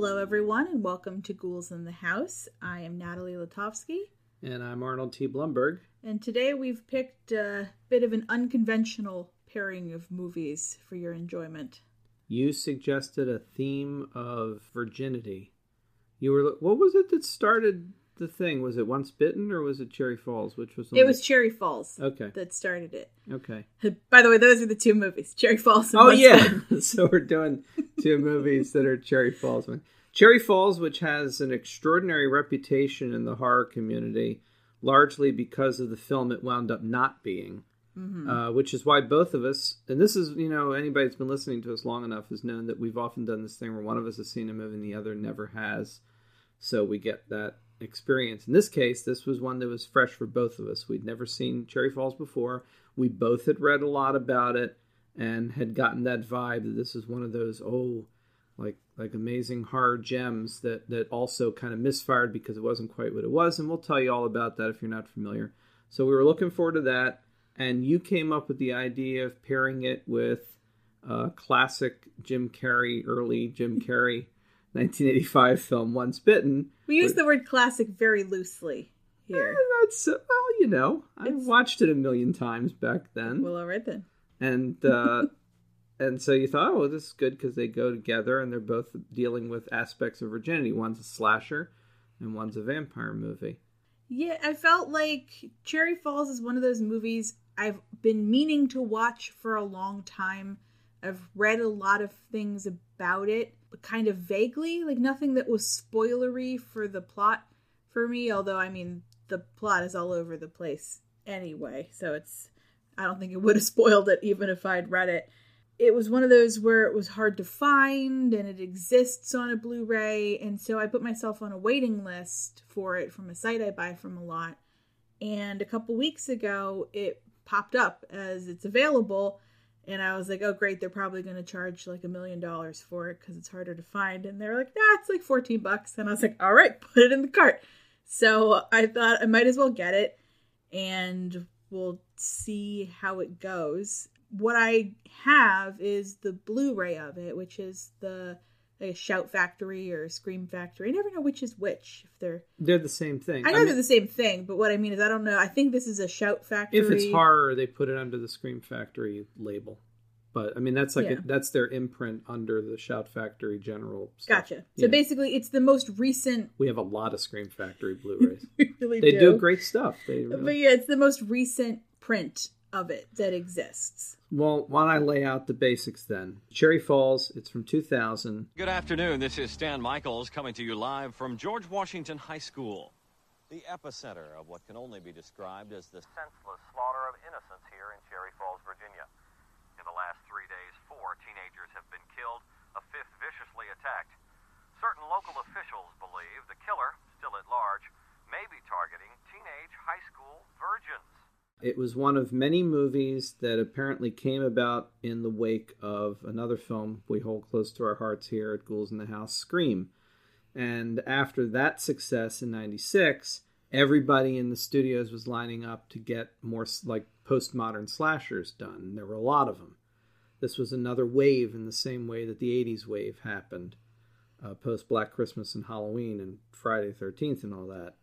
hello everyone, and welcome to Ghouls in the House. I am Natalie Latovsky, And I'm Arnold T. Blumberg. and today we've picked a bit of an unconventional pairing of movies for your enjoyment. You suggested a theme of virginity. You were what was it that started the thing? Was it Once Bitten or was it Cherry Falls? Which was the It was Cherry Falls okay. that started it. Okay. By the way, those are the two movies: Cherry Falls. And Oh Once yeah. So we're doing two movies that are Cherry Falls. Cherry Falls, which has an extraordinary reputation in the horror community, largely because of the film it wound up not being. Uh, which is why both of us, and this is, you know, anybody that's been listening to us long enough has known that we've often done this thing where one of us has seen a movie and the other never has. So we get that experience. In this case, this was one that was fresh for both of us. We'd never seen Cherry Falls before. We both had read a lot about it and had gotten that vibe that this is one of those, oh, like like amazing horror gems that that also kind of misfired because it wasn't quite what it was and we'll tell you all about that if you're not familiar so we were looking forward to that and you came up with the idea of pairing it with uh, classic jim carrey early jim carrey 1985 film once bitten We use the word classic very loosely here. that's uh, well you know i watched it a million times back then Well, all right then. And uh, and so you thought, oh, this is good because they go together and they're both dealing with aspects of virginity. One's a slasher, and one's a vampire movie. Yeah, I felt like Cherry Falls is one of those movies I've been meaning to watch for a long time. I've read a lot of things about it, but kind of vaguely, like nothing that was spoilery for the plot for me, although I mean the plot is all over the place anyway, so it's I don't think it would have spoiled it even if I'd read it. It was one of those where it was hard to find and it exists on a Blu ray. And so I put myself on a waiting list for it from a site I buy from a lot. And a couple weeks ago, it popped up as it's available. And I was like, oh, great, they're probably going to charge like a million dollars for it because it's harder to find. And they're like, nah, it's like 14 bucks. And I was like, all right, put it in the cart. So I thought I might as well get it and we'll see how it goes. What I have is the Blu-ray of it, which is the like a Shout Factory or Scream Factory. I never know which is which. If they're, They're the same thing. I know mean, they're the same thing, but what I mean is I don't know. I think this is a Shout Factory. if it's horror, they put it under the Scream Factory label. But I mean, that's like Yeah. a, that's their imprint under the Shout Factory general. Stuff. Gotcha. So Yeah. basically, it's the most recent. we have a lot of Scream Factory Blu-rays. We really they do. do great stuff. They But yeah, it's the most recent print of it that exists. Well, why don't I lay out the basics then? Cherry Falls. It's from 2000. Good afternoon. This is Stan Michaels coming to you live from George Washington High School, the epicenter of what can only be described as the senseless slaughter of innocents here in Cherry Falls, Virginia. The last three days, four teenagers have been killed, a fifth viciously attacked. Certain local officials believe the killer, still at large, may be targeting teenage high school virgins. It was one of many movies that apparently came about in the wake of another film we hold close to our hearts here at Ghouls in the House, Scream. And after that success in 96, everybody in the studios was lining up to get more like postmodern slashers done. There were a lot of them. This was another wave in the same way that the 80s wave happened uh, post Black Christmas and Halloween and Friday 13th and all that.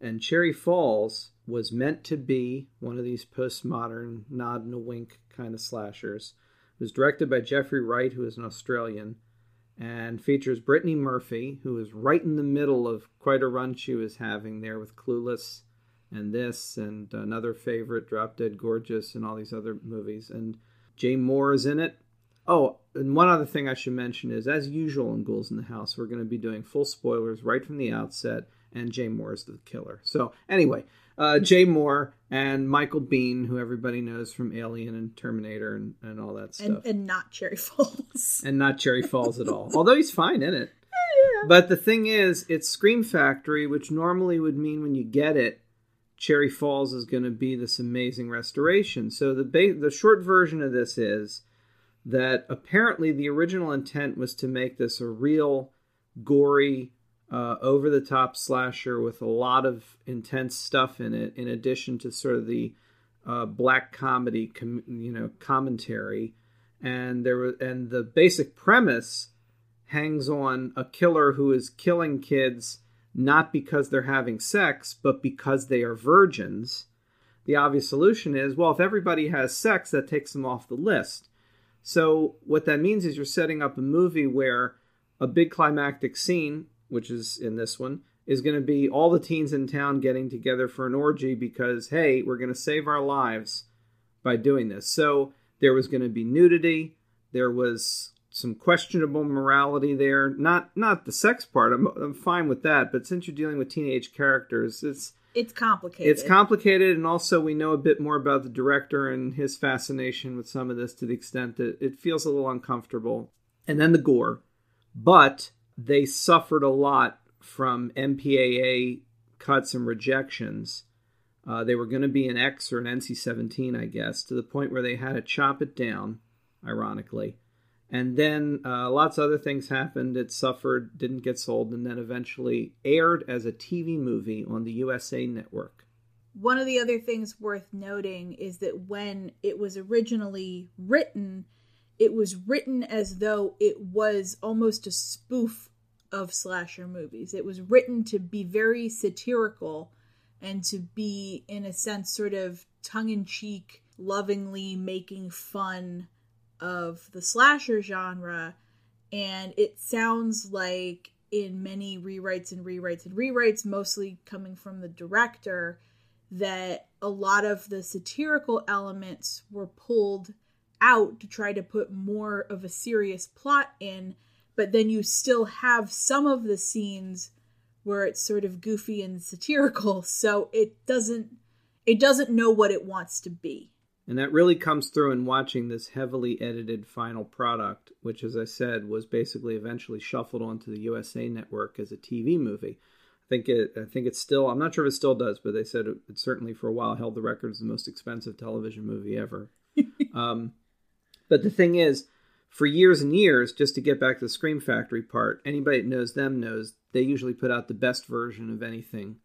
And Cherry Falls was meant to be one of these postmodern nod and a wink kind of slashers. It was directed by Geoffrey Wright, who is an Australian, and features Brittany Murphy, who is right in the middle of quite a run she was having there with Clueless and this and another favorite, Drop Dead Gorgeous, and all these other movies. And Jay Mohr is in it. Oh, and one other thing I should mention is, as usual in Ghouls in the House, we're going to be doing full spoilers right from the outset, and Jay Mohr is the killer. So, anyway, uh, Jay Mohr and Michael Biehn, who everybody knows from Alien and Terminator and, and all that stuff. And, and not Cherry Falls. and not Cherry Falls at all. Although he's fine in it. But the thing is, it's Scream Factory, which normally would mean when you get it, Cherry Falls is going to be this amazing restoration. So the ba- the short version of this is that apparently the original intent was to make this a real gory, uh, over the top slasher with a lot of intense stuff in it, in addition to sort of the uh, black comedy, com- you know, commentary. And there was, and the basic premise hangs on a killer who is killing kids not because they're having sex, but because they are virgins, the obvious solution is well, if everybody has sex, that takes them off the list. So, what that means is you're setting up a movie where a big climactic scene, which is in this one, is going to be all the teens in town getting together for an orgy because, hey, we're going to save our lives by doing this. So, there was going to be nudity, there was some questionable morality there. Not not the sex part. I'm, I'm fine with that. But since you're dealing with teenage characters, it's it's complicated. It's complicated, and also we know a bit more about the director and his fascination with some of this to the extent that it feels a little uncomfortable. And then the gore, but they suffered a lot from MPAA cuts and rejections. Uh, they were going to be an X or an NC 17, I guess, to the point where they had to chop it down, ironically. And then uh, lots of other things happened. It suffered, didn't get sold, and then eventually aired as a TV movie on the USA Network. One of the other things worth noting is that when it was originally written, it was written as though it was almost a spoof of slasher movies. It was written to be very satirical and to be, in a sense, sort of tongue in cheek, lovingly making fun of the slasher genre and it sounds like in many rewrites and rewrites and rewrites mostly coming from the director that a lot of the satirical elements were pulled out to try to put more of a serious plot in but then you still have some of the scenes where it's sort of goofy and satirical so it doesn't it doesn't know what it wants to be and that really comes through in watching this heavily edited final product, which, as I said, was basically eventually shuffled onto the USA Network as a TV movie. I think it. I think it's still. I'm not sure if it still does, but they said it, it certainly for a while held the record as the most expensive television movie ever. um, but the thing is, for years and years, just to get back to the Scream Factory part, anybody that knows them knows they usually put out the best version of anything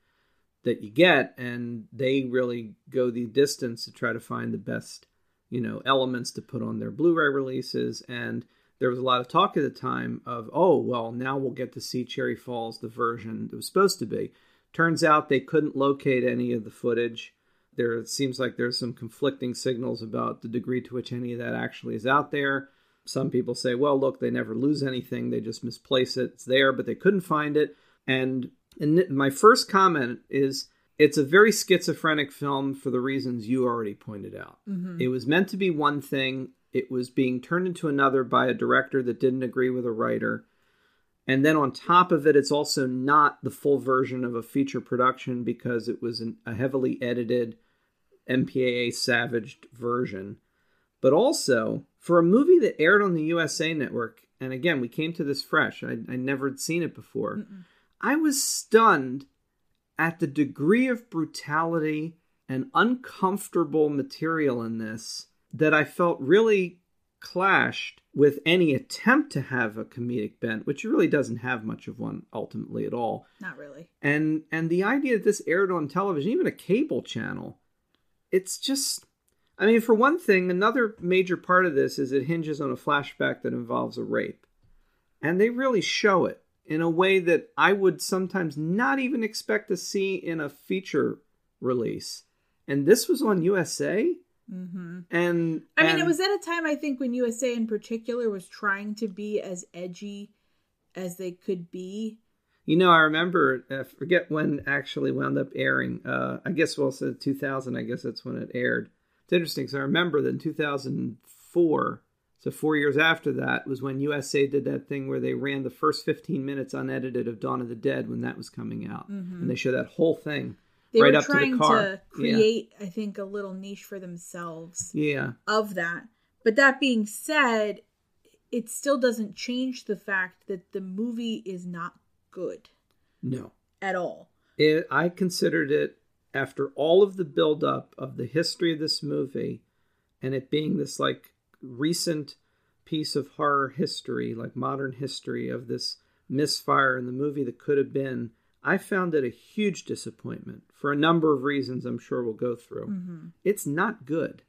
that you get and they really go the distance to try to find the best you know elements to put on their blu-ray releases. And there was a lot of talk at the time of oh well now we'll get to see cherry falls the version it was supposed to be. Turns out they couldn't locate any of the footage. There seems like there's some conflicting signals about the degree to which any of that actually is out there. Some people say well look they never lose anything. They just misplace it. It's there but they couldn't find it. And and my first comment is it's a very schizophrenic film for the reasons you already pointed out. Mm-hmm. It was meant to be one thing, it was being turned into another by a director that didn't agree with a writer. And then on top of it, it's also not the full version of a feature production because it was an, a heavily edited MPAA savaged version. But also, for a movie that aired on the USA Network, and again, we came to this fresh, I, I never had seen it before. Mm-mm. I was stunned at the degree of brutality and uncomfortable material in this that I felt really clashed with any attempt to have a comedic bent, which really doesn't have much of one ultimately at all. Not really. And and the idea that this aired on television, even a cable channel, it's just I mean, for one thing, another major part of this is it hinges on a flashback that involves a rape. And they really show it in a way that I would sometimes not even expect to see in a feature release. And this was on USA. Mm-hmm. And I mean, it was at a time I think when USA in particular was trying to be as edgy as they could be. You know, I remember, I forget when actually wound up airing. Uh, I guess, well, so 2000, I guess that's when it aired. It's interesting because I remember that in 2004, so four years after that was when USA did that thing where they ran the first 15 minutes unedited of Dawn of the Dead when that was coming out, mm-hmm. and they show that whole thing they right were up trying to the car. To create, yeah. I think, a little niche for themselves. Yeah. Of that, but that being said, it still doesn't change the fact that the movie is not good. No. At all. It, I considered it after all of the buildup of the history of this movie, and it being this like recent piece of horror history, like modern history of this misfire in the movie that could have been, I found it a huge disappointment for a number of reasons I'm sure we'll go through. Mm-hmm. It's not good.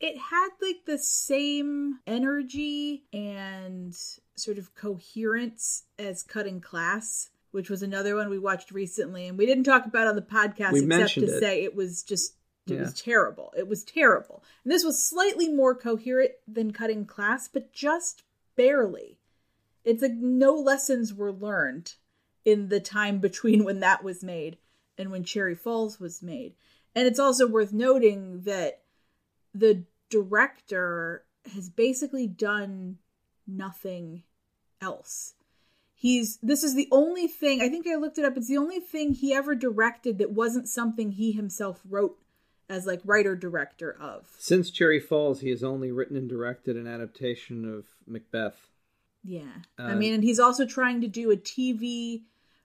It had like the same energy and sort of coherence as cutting class, which was another one we watched recently, and we didn't talk about on the podcast We except to it. say it was just it Yeah. was terrible. It was terrible. And this was slightly more coherent than cutting class, but just barely. It's like no lessons were learned in the time between when that was made and when Cherry Falls was made. And it's also worth noting that the director has basically done nothing else. He's this is the only thing I think I looked it up. It's the only thing he ever directed that wasn't something he himself wrote as like writer director of. Since Cherry Falls, he has only written and directed an adaptation of Macbeth. Yeah. I Uh, mean, and he's also trying to do a TV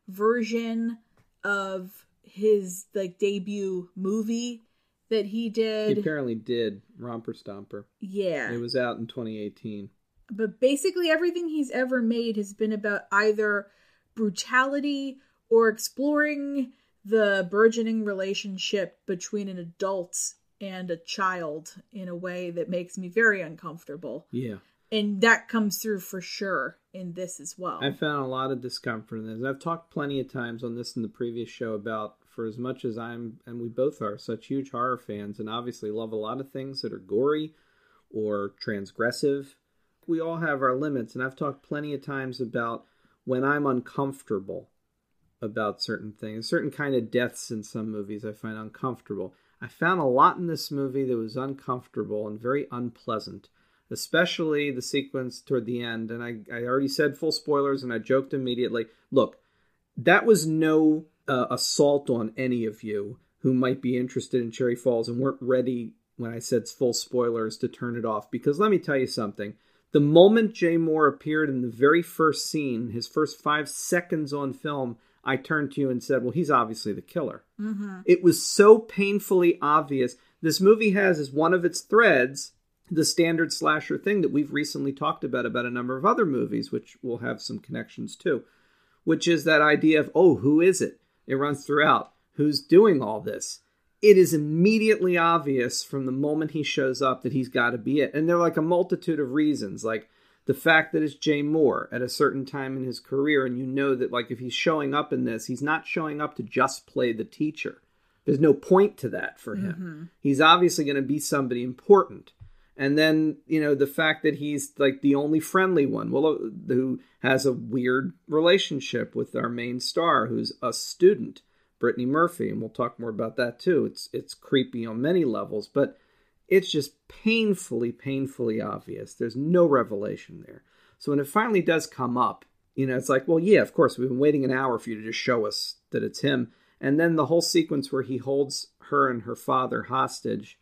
version of his like debut movie that he did. He apparently did Romper Stomper. yeah. It was out in 2018. but basically everything he's ever made has been about either brutality or exploring the burgeoning relationship between an adult and a child in a way that makes me very uncomfortable. Yeah. And that comes through for sure in this as well. I found a lot of discomfort in this. I've talked plenty of times on this in the previous show about for as much as I'm and we both are such huge horror fans and obviously love a lot of things that are gory or transgressive. We all have our limits and I've talked plenty of times about when I'm uncomfortable about certain things, certain kind of deaths in some movies I find uncomfortable. I found a lot in this movie that was uncomfortable and very unpleasant especially the sequence toward the end. And I, I already said full spoilers, and I joked immediately. Look, that was no uh, assault on any of you who might be interested in Cherry Falls and weren't ready when I said full spoilers to turn it off. Because let me tell you something. The moment Jay Mohr appeared in the very first scene, his first five seconds on film, I turned to you and said, Well, he's obviously the killer. mm-hmm. It was so painfully obvious. This movie has as one of its threads the standard slasher thing that we've recently talked about about a number of other movies, which will have some connections too, which is that idea of, oh, who is it? It runs throughout. Who's doing all this? It is immediately obvious from the moment he shows up that he's got to be it. And there are like a multitude of reasons, like the fact that it's Jay Mohr at a certain time in his career, and you know that like if he's showing up in this, he's not showing up to just play the teacher. There's no point to that for him. Mm-hmm. He's obviously going to be somebody important. And then, you know, the fact that he's like the only friendly one, well, who has a weird relationship with our main star, who's a student, Brittany Murphy, and we'll talk more about that too. It's it's creepy on many levels, but it's just painfully, painfully obvious. There's no revelation there. So when it finally does come up, you know, it's like, well, yeah, of course, we've been waiting an hour for you to just show us that it's him. And then the whole sequence where he holds her and her father hostage,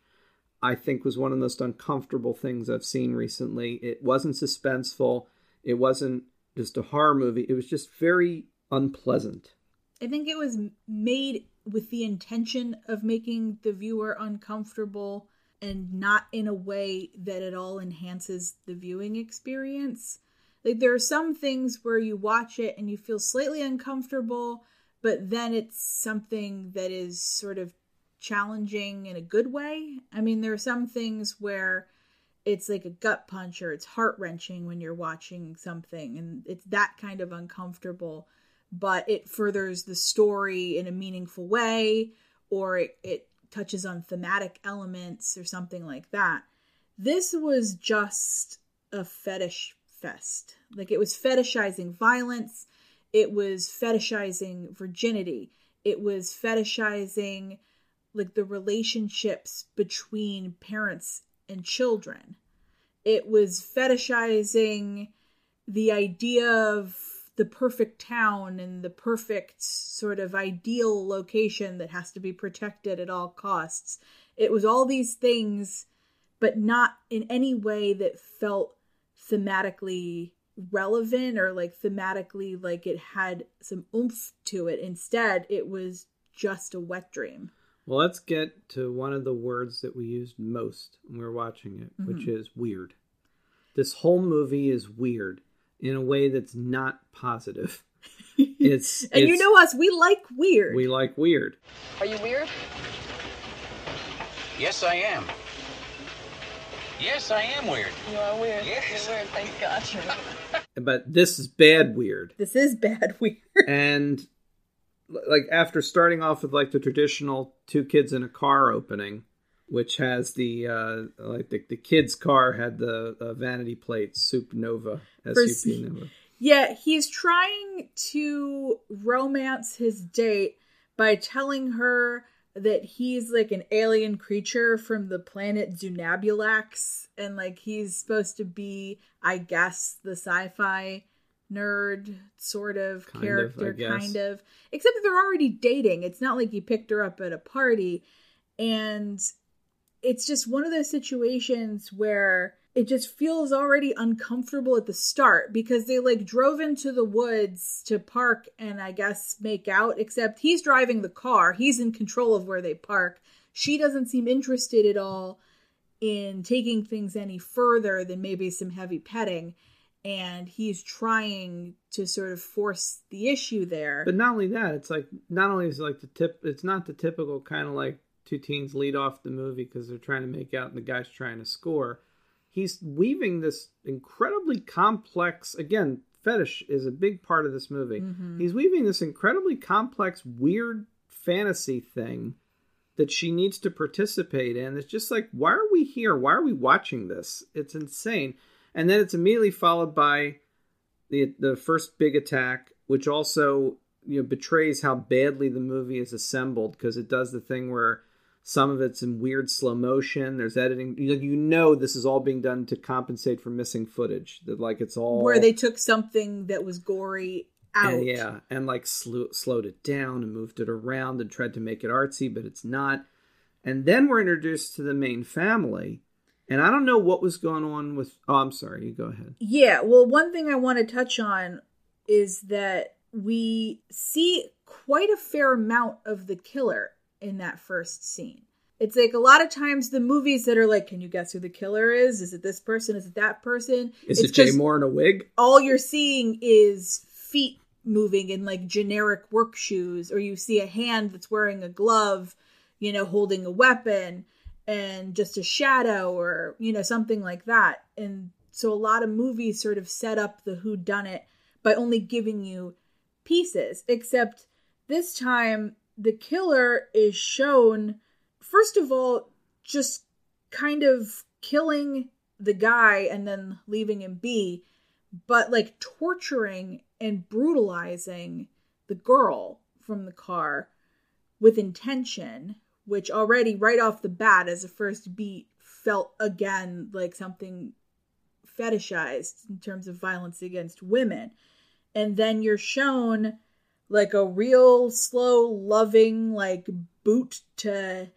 I think was one of the most uncomfortable things I've seen recently. It wasn't suspenseful. It wasn't just a horror movie. It was just very unpleasant. I think it was made with the intention of making the viewer uncomfortable and not in a way that at all enhances the viewing experience. Like there are some things where you watch it and you feel slightly uncomfortable, but then it's something that is sort of challenging in a good way. I mean, there are some things where it's like a gut punch or it's heart wrenching when you're watching something and it's that kind of uncomfortable but it furthers the story in a meaningful way or it, it touches on thematic elements or something like that. This was just a fetish fest. Like it was fetishizing violence. It was fetishizing virginity. It was fetishizing like the relationships between parents and children. It was fetishizing the idea of the perfect town and the perfect sort of ideal location that has to be protected at all costs. It was all these things, but not in any way that felt thematically relevant or like thematically like it had some oomph to it. Instead, it was just a wet dream. Well, let's get to one of the words that we used most when we were watching it, which mm-hmm. is weird. This whole movie is weird in a way that's not positive. It's And you know us, we like weird. we like weird. Are you weird? Yes, I am. Yes, I am weird. You are weird. Yes. You're weird. Thank God you're weird. But this is bad weird. This is bad weird. and like after starting off with like the traditional two kids in a car opening which has the uh like the, the kids car had the uh, vanity plate soup nova sup nova Yeah, he's trying to romance his date by telling her that he's like an alien creature from the planet Zunabulax and like he's supposed to be I guess the sci-fi nerd sort of Kind character guess. kind of except that they're already dating. It's not like he picked her up at a party and it's just one of those situations where it just feels already uncomfortable at the start because they like drove into the woods to park and I guess make out, except he's driving the car. He's in control of where they park. She doesn't seem interested at all in taking things any further than maybe some heavy petting. And he's trying to sort of force the issue there. but not only that it's like not only is it like the tip it's not the typical kind of like two teens lead off the movie because they're trying to make out and the guy's trying to score. He's weaving this incredibly complex again fetish is a big part of this movie. Mm-hmm. he's weaving this incredibly complex weird fantasy thing that she needs to participate in. It's just like why are we here? Why are we watching this? It's insane. And then it's immediately followed by the the first big attack which also you know betrays how badly the movie is assembled because it does the thing where some of it's in weird slow motion there's editing you, you know this is all being done to compensate for missing footage that like it's all where they took something that was gory out. and, yeah, and like slew, slowed it down and moved it around and tried to make it artsy, but it's not. And then we're introduced to the main family, and I don't know what was going on with. Oh, I'm sorry. You go ahead. Yeah, well, one thing I want to touch on is that we see quite a fair amount of the killer in that first scene. It's like a lot of times the movies that are like, can you guess who the killer is? Is it this person? Is it that person? Is It's it Jay Mohr in a wig? All you're seeing is feet moving in like generic work shoes, or you see a hand that's wearing a glove, you know, holding a weapon, and just a shadow, or you know, something like that. And so a lot of movies sort of set up the who done it by only giving you pieces, except this time the killer is shown first of all just kind of killing the guy and then leaving him be but like torturing and brutalizing the girl from the car with intention which already right off the bat as a first beat felt again like something fetishized in terms of violence against women. And then you're shown like a real slow loving like boot to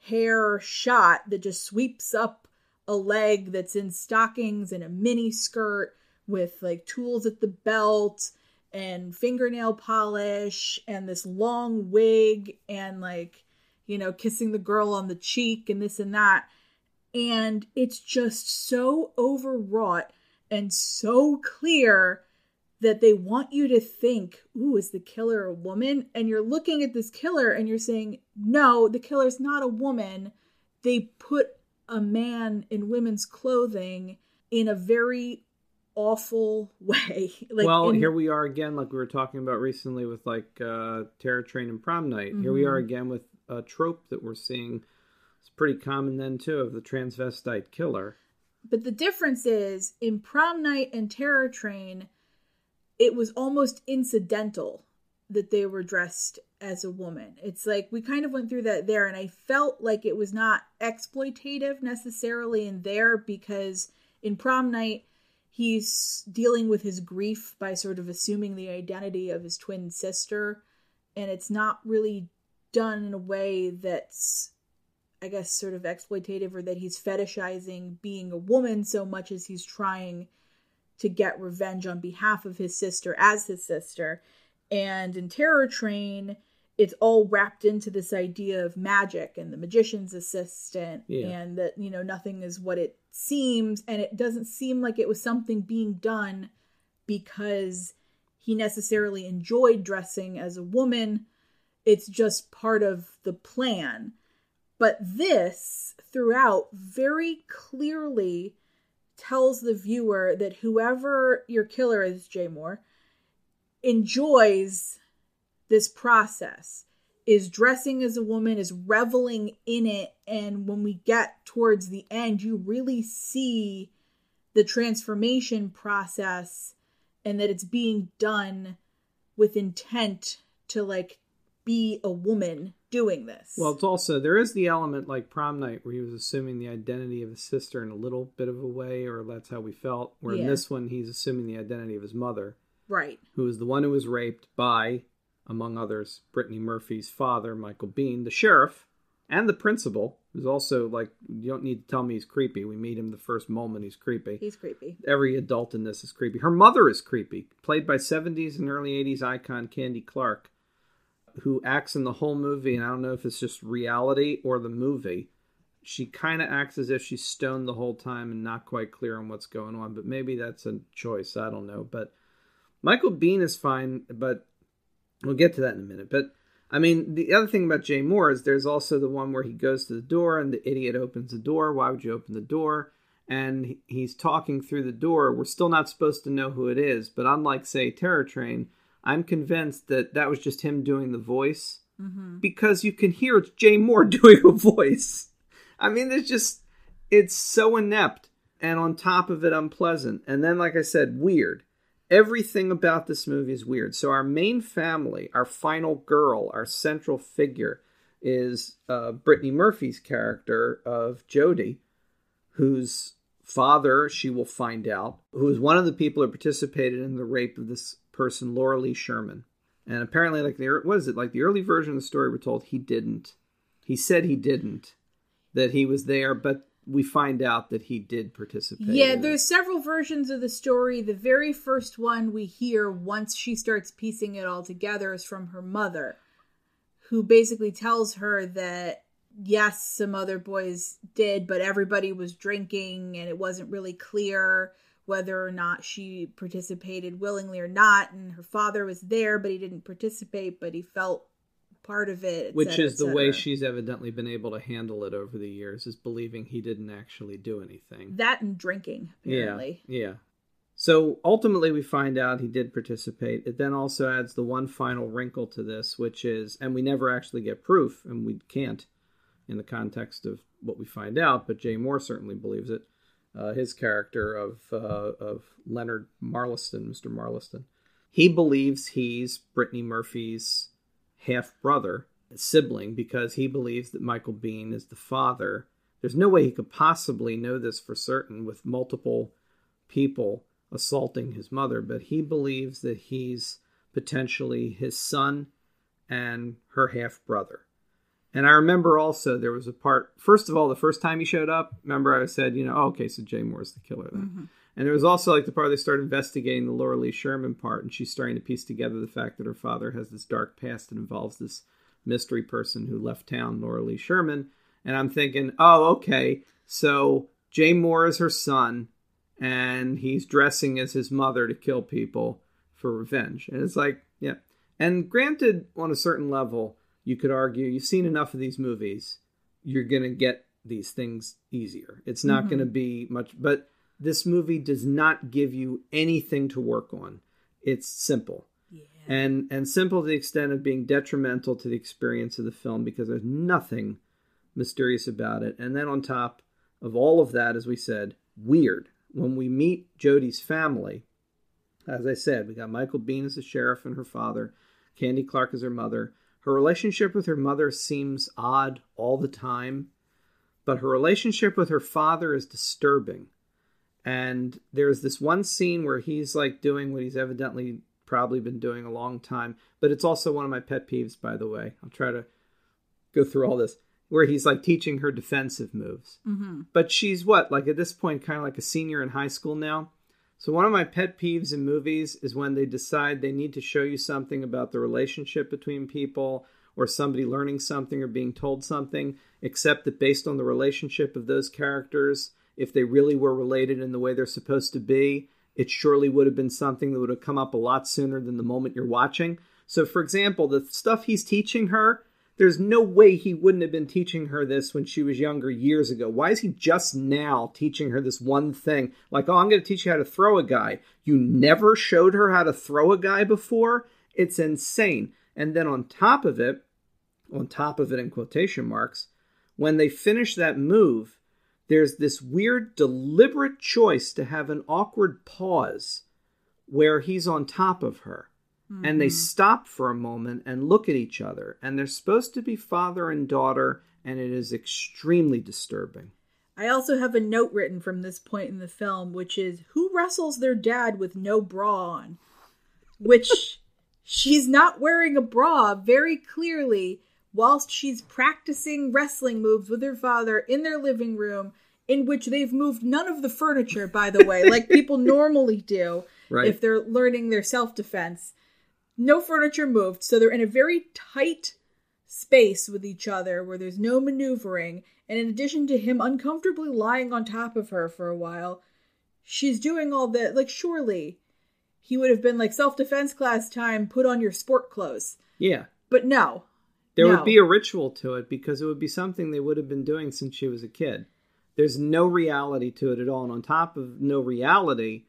hair shot that just sweeps up a leg that's in stockings and a mini skirt with like tools at the belt and fingernail polish and this long wig and like you know kissing the girl on the cheek and this and that. And it's just so overwrought and so clear that they want you to think, ooh, is the killer a woman? And you're looking at this killer and you're saying, no, the killer's not a woman. They put a man in women's clothing in a very awful way. like well, in- here we are again, like we were talking about recently with like uh, Terror Train and Prom Night. Here we are again with a trope that we're seeing. It's pretty common then too of the transvestite killer. But the difference is in prom night and terror train, it was almost incidental that they were dressed as a woman. It's like we kind of went through that there, and I felt like it was not exploitative necessarily in there because in prom night, he's dealing with his grief by sort of assuming the identity of his twin sister, and it's not really done in a way that's I guess, sort of exploitative or that he's fetishizing being a woman so much as he's trying to get revenge on behalf of his sister as his sister. And in Terror Train, it's all wrapped into this idea of magic and the magician's assistant, Yeah. and that, you know, nothing is what it seems. And it doesn't seem like it was something being done because he necessarily enjoyed dressing as a woman. It's just part of the plan But this, throughout, very clearly tells the viewer that whoever your killer is, Jay Mohr, enjoys this process, is dressing as a woman, is reveling in it. And when we get towards the end, you really see the transformation process and that it's being done with intent to like be a woman doing this. Well, it's also there is the element like prom night where he was assuming the identity of his sister in a little bit of a way, or that's how we felt. Where in this one, he's assuming the identity of his mother, right. who is the one who was raped by, among others, Brittany Murphy's father, Michael Biehn, the sheriff, and the principal, who's also like you don't need to tell me he's creepy. We meet him the first moment he's creepy. He's creepy. Every adult in this is creepy. Her mother is creepy, played by 70s and early 80s icon Candy Clark, who acts in the whole movie. And I don't know if it's just reality or the movie. She kind of acts as if she's stoned the whole time and not quite clear on what's going on, but maybe that's a choice. I don't know. But Michael Biehn is fine, but we'll get to that in a minute. But I mean, the other thing about Jay Mohr is there's also the one where he goes to the door and the idiot opens the door. Why would you open the door? And he's talking through the door. We're still not supposed to know who it is, but unlike, say, Terror Train, I'm convinced that that was just him doing the voice because you can hear it's Jay Mohr doing a voice. I mean, it's just, it's so inept and on top of it, unpleasant. And then, like I said, weird. Everything about this movie is weird. So, our main family, our final girl, our central figure is uh, Brittany Murphy's character of Jodie, whose father, she will find out, who is one of the people who participated in the rape of this person, Laura Lee Sherman. And apparently, like the what is it? Like the early version of the story, we're told he didn't. He said he didn't, that he was there, but we find out that he did participate. Yeah, there's several versions of the story. The very first one we hear once she starts piecing it all together is from her mother, who basically tells her that yes, some other boys did, but everybody was drinking and it wasn't really clear whether or not she participated willingly or not. And her father was there, but he didn't participate, but he felt part of it. which cetera, is the way she's evidently been able to handle it over the years, is believing he didn't actually do anything. that and drinking apparently. Yeah, yeah. So ultimately, we find out he did participate. It then also adds the one final wrinkle to this, which is, and we never actually get proof, and we can't in the context of what we find out, but Jay Mohr certainly believes it. Uh, his character of uh, of Leonard Marliston, Mr. Marliston, he believes he's Brittany Murphy's half brother, sibling, because he believes that Michael Biehn is the father. There's no way he could possibly know this for certain with multiple people assaulting his mother, but he believes that he's potentially his son and her half brother. And I remember also there was a part, first of all, the first time he showed up, remember I said, you know, oh, okay, so Jay Mohr's the killer then. Mm-hmm. And there was also like the part they started investigating the Laura Lee Sherman part, and she's starting to piece together the fact that her father has this dark past that involves this mystery person who left town, Laura Lee Sherman. And I'm thinking, oh, okay, so Jay Mohr is her son, and he's dressing as his mother to kill people for revenge. And it's like, yeah. And granted, on a certain level, you could argue you've seen enough of these movies, you're going to get these things easier. It's not going to mm-hmm. be much, but this movie does not give you anything to work on. It's simple. And and simple to the extent of being detrimental to the experience of the film because there's nothing mysterious about it. And then on top of all of that, as we said, weird. When we meet Jodie's family, as I said, we got Michael Biehn as the sheriff and her father, Candy Clark as her mother. Her relationship with her mother seems odd all the time, but her relationship with her father is disturbing. And there's this one scene where he's like doing what he's evidently probably been doing a long time, but it's also one of my pet peeves, by the way. I'll try to go through all this, where he's like teaching her defensive moves. Mm-hmm. But she's what, like at this point, kind of like a senior in high school now. So one of my pet peeves in movies is when they decide they need to show you something about the relationship between people or somebody learning something or being told something, except that based on the relationship of those characters, if they really were related in the way they're supposed to be, it surely would have been something that would have come up a lot sooner than the moment you're watching. So for example, the stuff he's teaching her, there's no way he wouldn't have been teaching her this when she was younger years ago. Why is he just now teaching her this one thing? Like, oh, I'm going to teach you how to throw a guy. You never showed her how to throw a guy before? It's insane. And then on top of it, on top of it in quotation marks, when they finish that move, there's this weird deliberate choice to have an awkward pause where he's on top of her mm-hmm. and they stop for a moment and look at each other. And they're supposed to be father and daughter, and it is extremely disturbing. I also have a note written from this point in the film, which is who wrestles their dad with no bra on? Which she's not wearing a bra very clearly whilst she's practicing wrestling moves with her father in their living room, in which they've moved none of the furniture, by the way, like people normally do right. if they're learning their self defense no furniture moved, so they're in a very tight space with each other where there's no maneuvering. And in addition to him uncomfortably lying on top of her for a while, she's doing all that. Like, surely he would have been like self defense class time, put on your sport clothes. Yeah. But no. There no. would be a ritual to it because it would be something they would have been doing since she was a kid. There's no reality to it at all. And on top of no reality,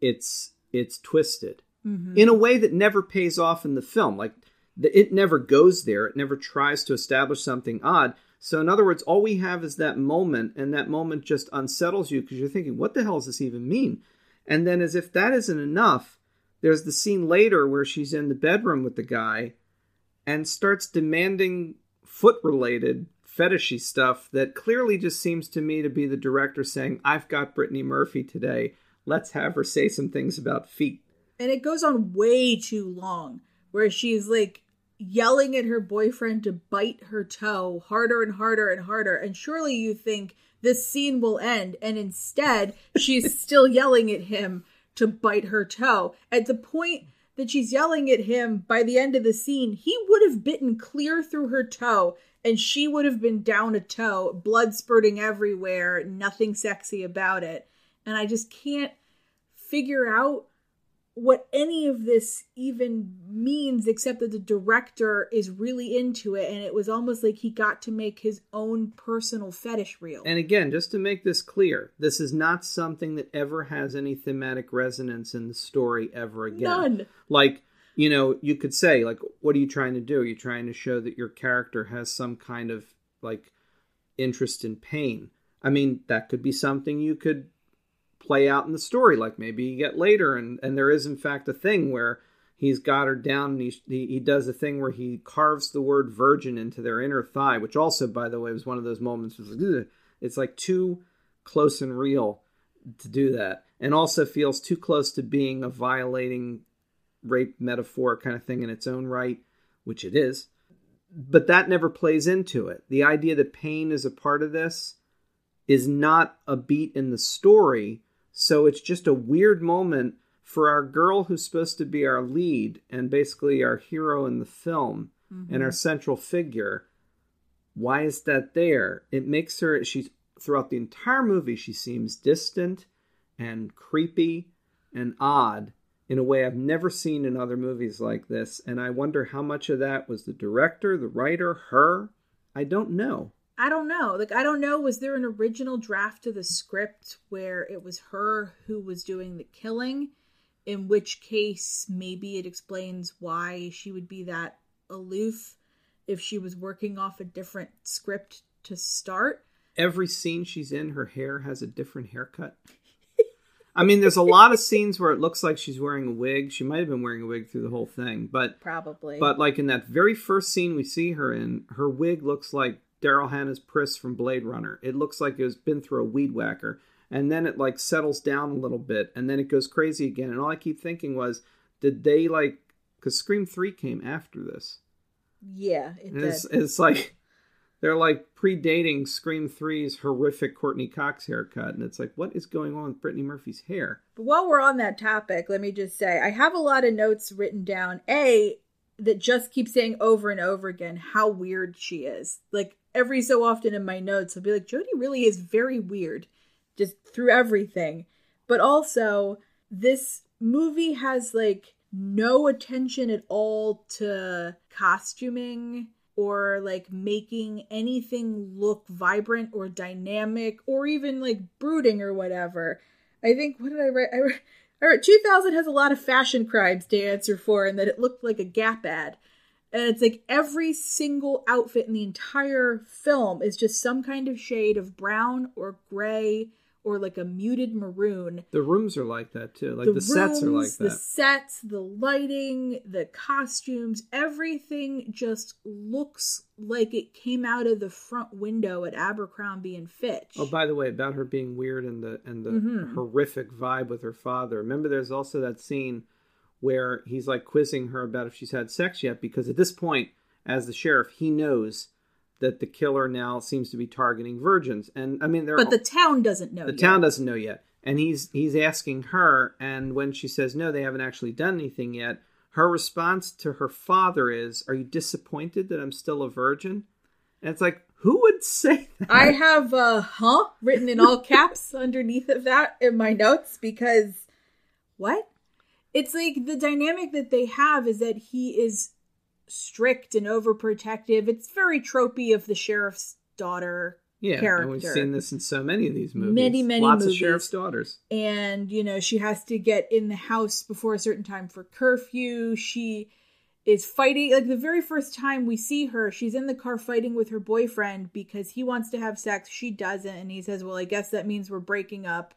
it's it's twisted mm-hmm. in a way that never pays off in the film. Like it never goes there. It never tries to establish something odd. So in other words, all we have is that moment, and that moment just unsettles you because you're thinking, "What the hell does this even mean?" And then, as if that isn't enough, there's the scene later where she's in the bedroom with the guy and starts demanding foot-related fetishy stuff that clearly just seems to me to be the director saying, "I've got Brittany Murphy today. Let's have her say some things about feet." And it goes on way too long where she's like yelling at her boyfriend to bite her toe harder and harder and harder. And surely you think this scene will end and instead she's still yelling at him to bite her toe. At the point that she's yelling at him by the end of the scene he would have bitten clear through her toe and she would have been down a toe blood spurting everywhere nothing sexy about it. And i just can't figure out what any of this even means except that the director is really into it and it was almost like he got to make his own personal fetish real. And again, just to make this clear, this is not something that ever has any thematic resonance in the story ever again. None. Like, you know, you could say like what are you trying to do? Are you trying to show that your character has some kind of like interest in pain? I mean, that could be something you could play out in the story. Like maybe you get later, and and there is in fact a thing where he's got her down, and he he, he does a thing where he carves the word virgin into their inner thigh, which also, by the way, was one of those moments. Like, it's like too close and real to do that, and also feels too close to being a violating rape metaphor kind of thing in its own right, which it is. But that never plays into it. The idea that pain is a part of this is not a beat in the story so it's just a weird moment for our girl who's supposed to be our lead and basically our hero in the film mm-hmm. and our central figure. Why is that there? It makes her she's throughout the entire movie she seems distant and creepy and odd in a way I've never seen in other movies like this and I wonder how much of that was the director, the writer, her? I don't know. I don't know. Like I don't know. Was there an original draft of the script where it was her who was doing the killing? In which case, maybe it explains why she would be that aloof if she was working off a different script to start. Every scene she's in, her hair has a different haircut. I mean, there's a lot of scenes where it looks like she's wearing a wig. She might have been wearing a wig through the whole thing, but probably. But like in that very first scene we see her in, her wig looks like Daryl Hannah's Priss from Blade Runner. It looks like it's been through a weed whacker. And then it like settles down a little bit and then it goes crazy again. And all I keep thinking was, did they like because Scream 3 came after this. Yeah, it it's, it's like they're like predating Scream 3's horrific Courteney Cox haircut. And it's like, what is going on with Brittany Murphy's hair? But while we're on that topic, let me just say I have a lot of notes written down. A, that just keep saying over and over again how weird she is. Like every so often in my notes, I'll be like, Jody really is very weird, just through everything. But also, this movie has like no attention at all to costuming or like making anything look vibrant or dynamic or even like brooding or whatever. I think what did I write? I wrote, I wrote 2000 has a lot of fashion crimes to answer for, and that it looked like a Gap ad. And it's like every single outfit in the entire film is just some kind of shade of brown or gray or like a muted maroon. The rooms are like that too. Like the, sets are like rooms, The that. sets, the lighting, the costumes, everything just looks like it came out of the front window at Abercrombie and Fitch. Oh, by the way, about her being weird and the and the Mhm. horrific vibe with her father. Remember, there's also that scene where he's like quizzing her about if she's had sex yet, because at this point, as the sheriff, he knows that the killer now seems to be targeting virgins, and I mean, they're but the town doesn't know. the yet. town doesn't know yet, and he's he's asking her, and when she says no, they haven't actually done anything yet. Her response to her father is, "Are you disappointed that I'm still a virgin?" And it's like, who would say that? I have uh huh written in all caps underneath of that in my notes because what? It's like the dynamic that they have is that he is strict and overprotective. It's very tropey of the sheriff's daughter character. Yeah, and we've seen this in so many of these movies. Many, many Lots movies. of sheriff's daughters. and you know she has to get in the house before a certain time for curfew she is fighting like the very first time we see her she's in the car fighting with her boyfriend because he wants to have sex she doesn't and he says well i guess that means we're breaking up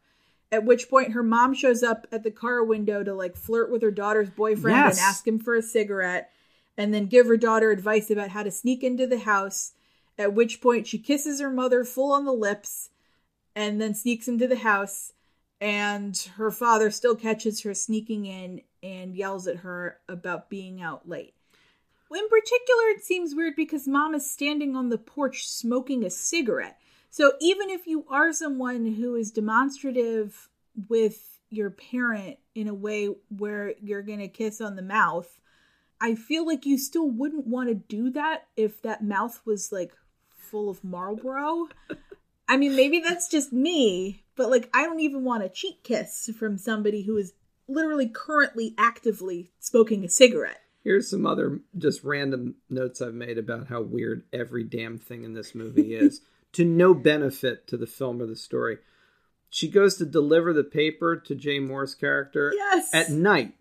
at which point her mom shows up at the car window to like flirt with her daughter's boyfriend Yes. and ask him for a cigarette and then give her daughter advice about how to sneak into the house at which point she kisses her mother full on the lips and then sneaks into the house and her father still catches her sneaking in and yells at her about being out late. In particular, it seems weird because mom is standing on the porch smoking a cigarette. So even if you are someone who is demonstrative with your parent in a way where you're going to kiss on the mouth, I feel like you still wouldn't want to do that if that mouth was like full of Marlboro. I mean, maybe that's just me, but like, I don't even want a cheek kiss from somebody who is literally currently actively smoking a cigarette. Here's some other just random notes I've made about how weird every damn thing in this movie is, to no benefit to the film or the story. She goes to deliver the paper to Jay Mohr's character Yes. at night.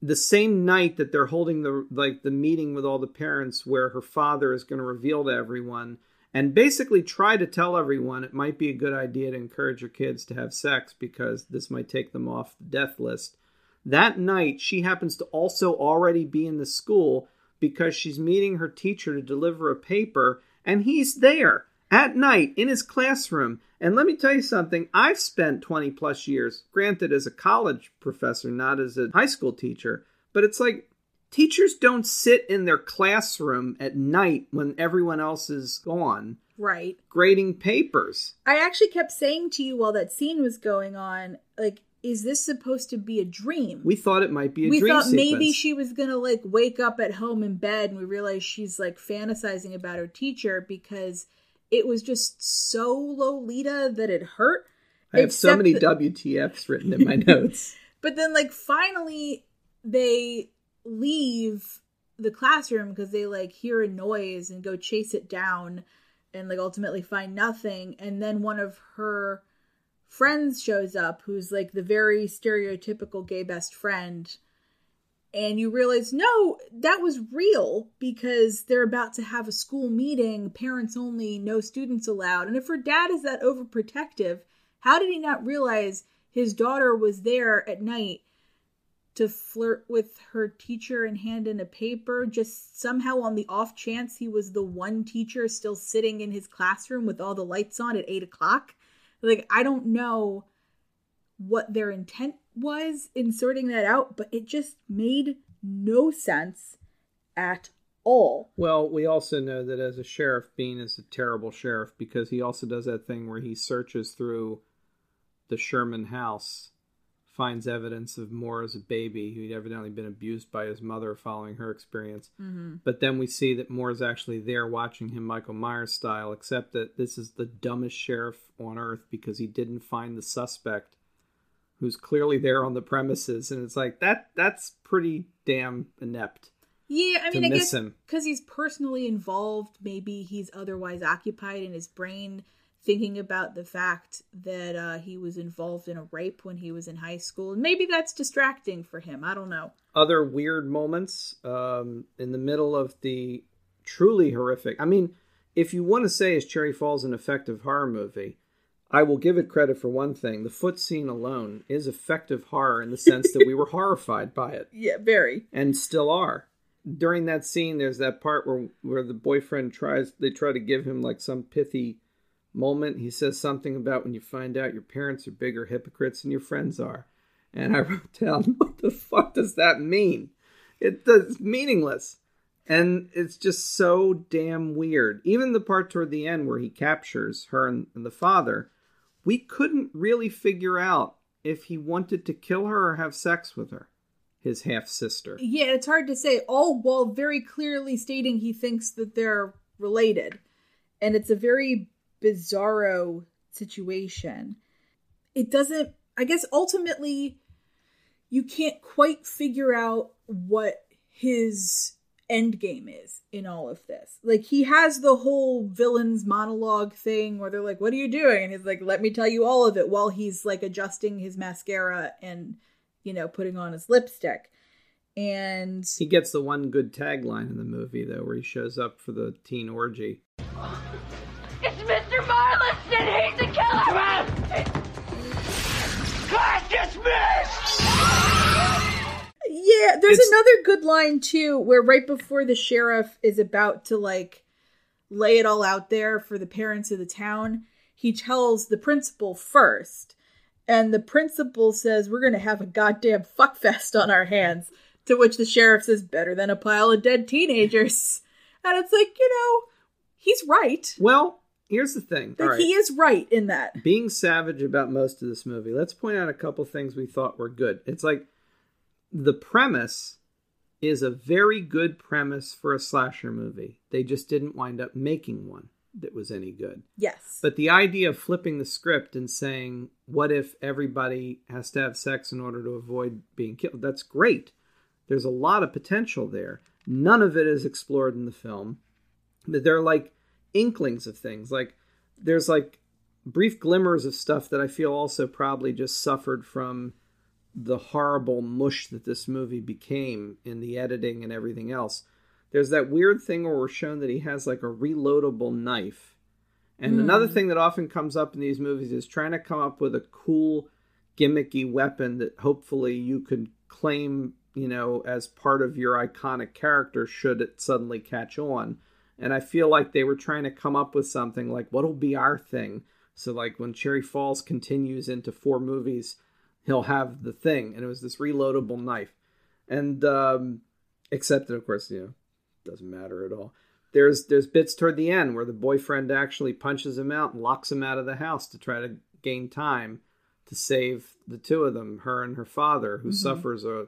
The same night that they're holding the like the meeting with all the parents where her father is going to reveal to everyone and basically try to tell everyone it might be a good idea to encourage your kids to have sex because this might take them off the death list. That night, she happens to also already be in the school because she's meeting her teacher to deliver a paper, and he's there at night in his classroom. And let me tell you something I've spent 20 plus years, granted, as a college professor, not as a high school teacher, but it's like teachers don't sit in their classroom at night when everyone else is gone right. grading papers. I actually kept saying to you while that scene was going on, like, is this supposed to be a dream? We thought it might be a we dream We thought maybe she was gonna like wake up at home in bed and we realized she's like fantasizing about her teacher because it was just so lolita that it hurt I have so many that- WTFs written in my notes. but then like finally they leave the classroom because they like hear a noise and go chase it down and like ultimately find nothing and then one of her friends shows up who's like the very stereotypical gay best friend and you realize no that was real because they're about to have a school meeting parents only no students allowed. And if her dad is that overprotective how did he not realize his daughter was there at night to flirt with her teacher and hand in a paper? Just somehow on the off chance he was the one teacher still sitting in his classroom with all the lights on at eight o'clock? Like i don't know what their intent was in sorting that out but it just made no sense at all Well, we also know that as a sheriff, Biehn is a terrible sheriff because he also does that thing where he searches through the Sherman house, finds evidence of Mohr as a baby who'd evidently been abused by his mother following her experience. mm-hmm. But then we see that Mohr is actually there watching him Michael Myers style, except that this is the dumbest sheriff on earth because he didn't find the suspect who's clearly there on the premises and it's like that that's pretty damn inept. Yeah, I mean, to I miss guess him. because he's personally involved, maybe he's otherwise occupied in his brain thinking about the fact that uh, he was involved in a rape when he was in high school. And maybe that's distracting for him. I don't know. Other weird moments um, in the middle of the truly horrific. I mean, if you want to say is Cherry Falls an effective horror movie, I will give it credit for one thing. The foot scene alone is effective horror in the sense that we were horrified by it Yeah, very. and still are. During that scene, there's that part where where the boyfriend tries they try to give him like some pithy moment. He says something about when you find out your parents are bigger hypocrites than your friends are. And I wrote down, what the fuck does that mean? It does meaningless. And it's just so damn weird. Even the part toward the end where he captures her and, and the father, we couldn't really figure out if he wanted to kill her or have sex with her, his half sister. Yeah, it's hard to say, all while very clearly stating he thinks that they're related. And it's a very bizarro situation. It doesn't, I guess, ultimately, you can't quite figure out what his end game is in all of this. Like, he has the whole villain's monologue thing where they're like, What are you doing? And he's like, Let me tell you all of it while he's like adjusting his mascara and, you know, putting on his lipstick. And He gets the one good tagline in the movie, though, where he shows up for the teen orgy. It's Mr. Marliston! He's a killer! Come on! Yeah, there's It's- another good line too, where right before the sheriff is about to like lay it all out there for the parents of the town, he tells the principal first, and the principal says, "We're gonna have a goddamn fuckfest on our hands." To which the sheriff says, "Better than a pile of dead teenagers," and it's like you know, he's right. Well, here's the thing. Like right. he is right in that. being savage about most of this movie, let's point out a couple things we thought were good. It's like the premise is a very good premise for a slasher movie. They just didn't wind up making one that was any good. Yes, But the idea of flipping the script and saying, what if everybody has to have sex in order to avoid being killed? That's great. There's a lot of potential there. None of it is explored in the film. But there are like inklings of things. Like there's like brief glimmers of stuff that I feel also probably just suffered from the horrible mush that this movie became in the editing and everything else. There's that weird thing where we're shown that he has like a reloadable knife. And hmm. another thing that often comes up in these movies is trying to come up with a cool, gimmicky weapon that hopefully you could claim, you know, as part of your iconic character should it suddenly catch on. And I feel like they were trying to come up with something like, what'll be our thing? So, like, when Cherry Falls continues into four movies, he'll have the thing. And it was this reloadable knife. And, um, except that, of course, you know, doesn't matter at all. There's there's bits toward the end where the boyfriend actually punches him out and locks him out of the house to try to gain time to save the two of them, her and her father, who suffers a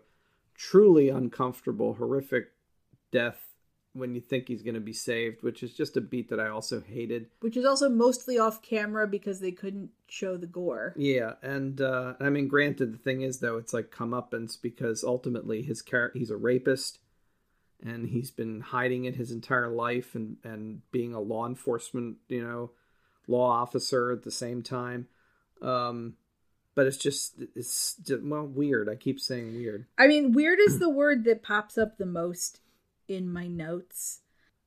truly uncomfortable, horrific death when you think he's going to be saved, which is just a beat that I also hated. which is also mostly off camera because they couldn't show the gore. Yeah, and uh, I mean, granted, the thing is though, it's like comeuppance because ultimately his character, he's a rapist, and he's been hiding it his entire life, and and being a law enforcement, you know, law officer at the same time. Um, but it's just it's just, well weird. I keep saying weird. I mean, weird is the word that pops up the most in my notes.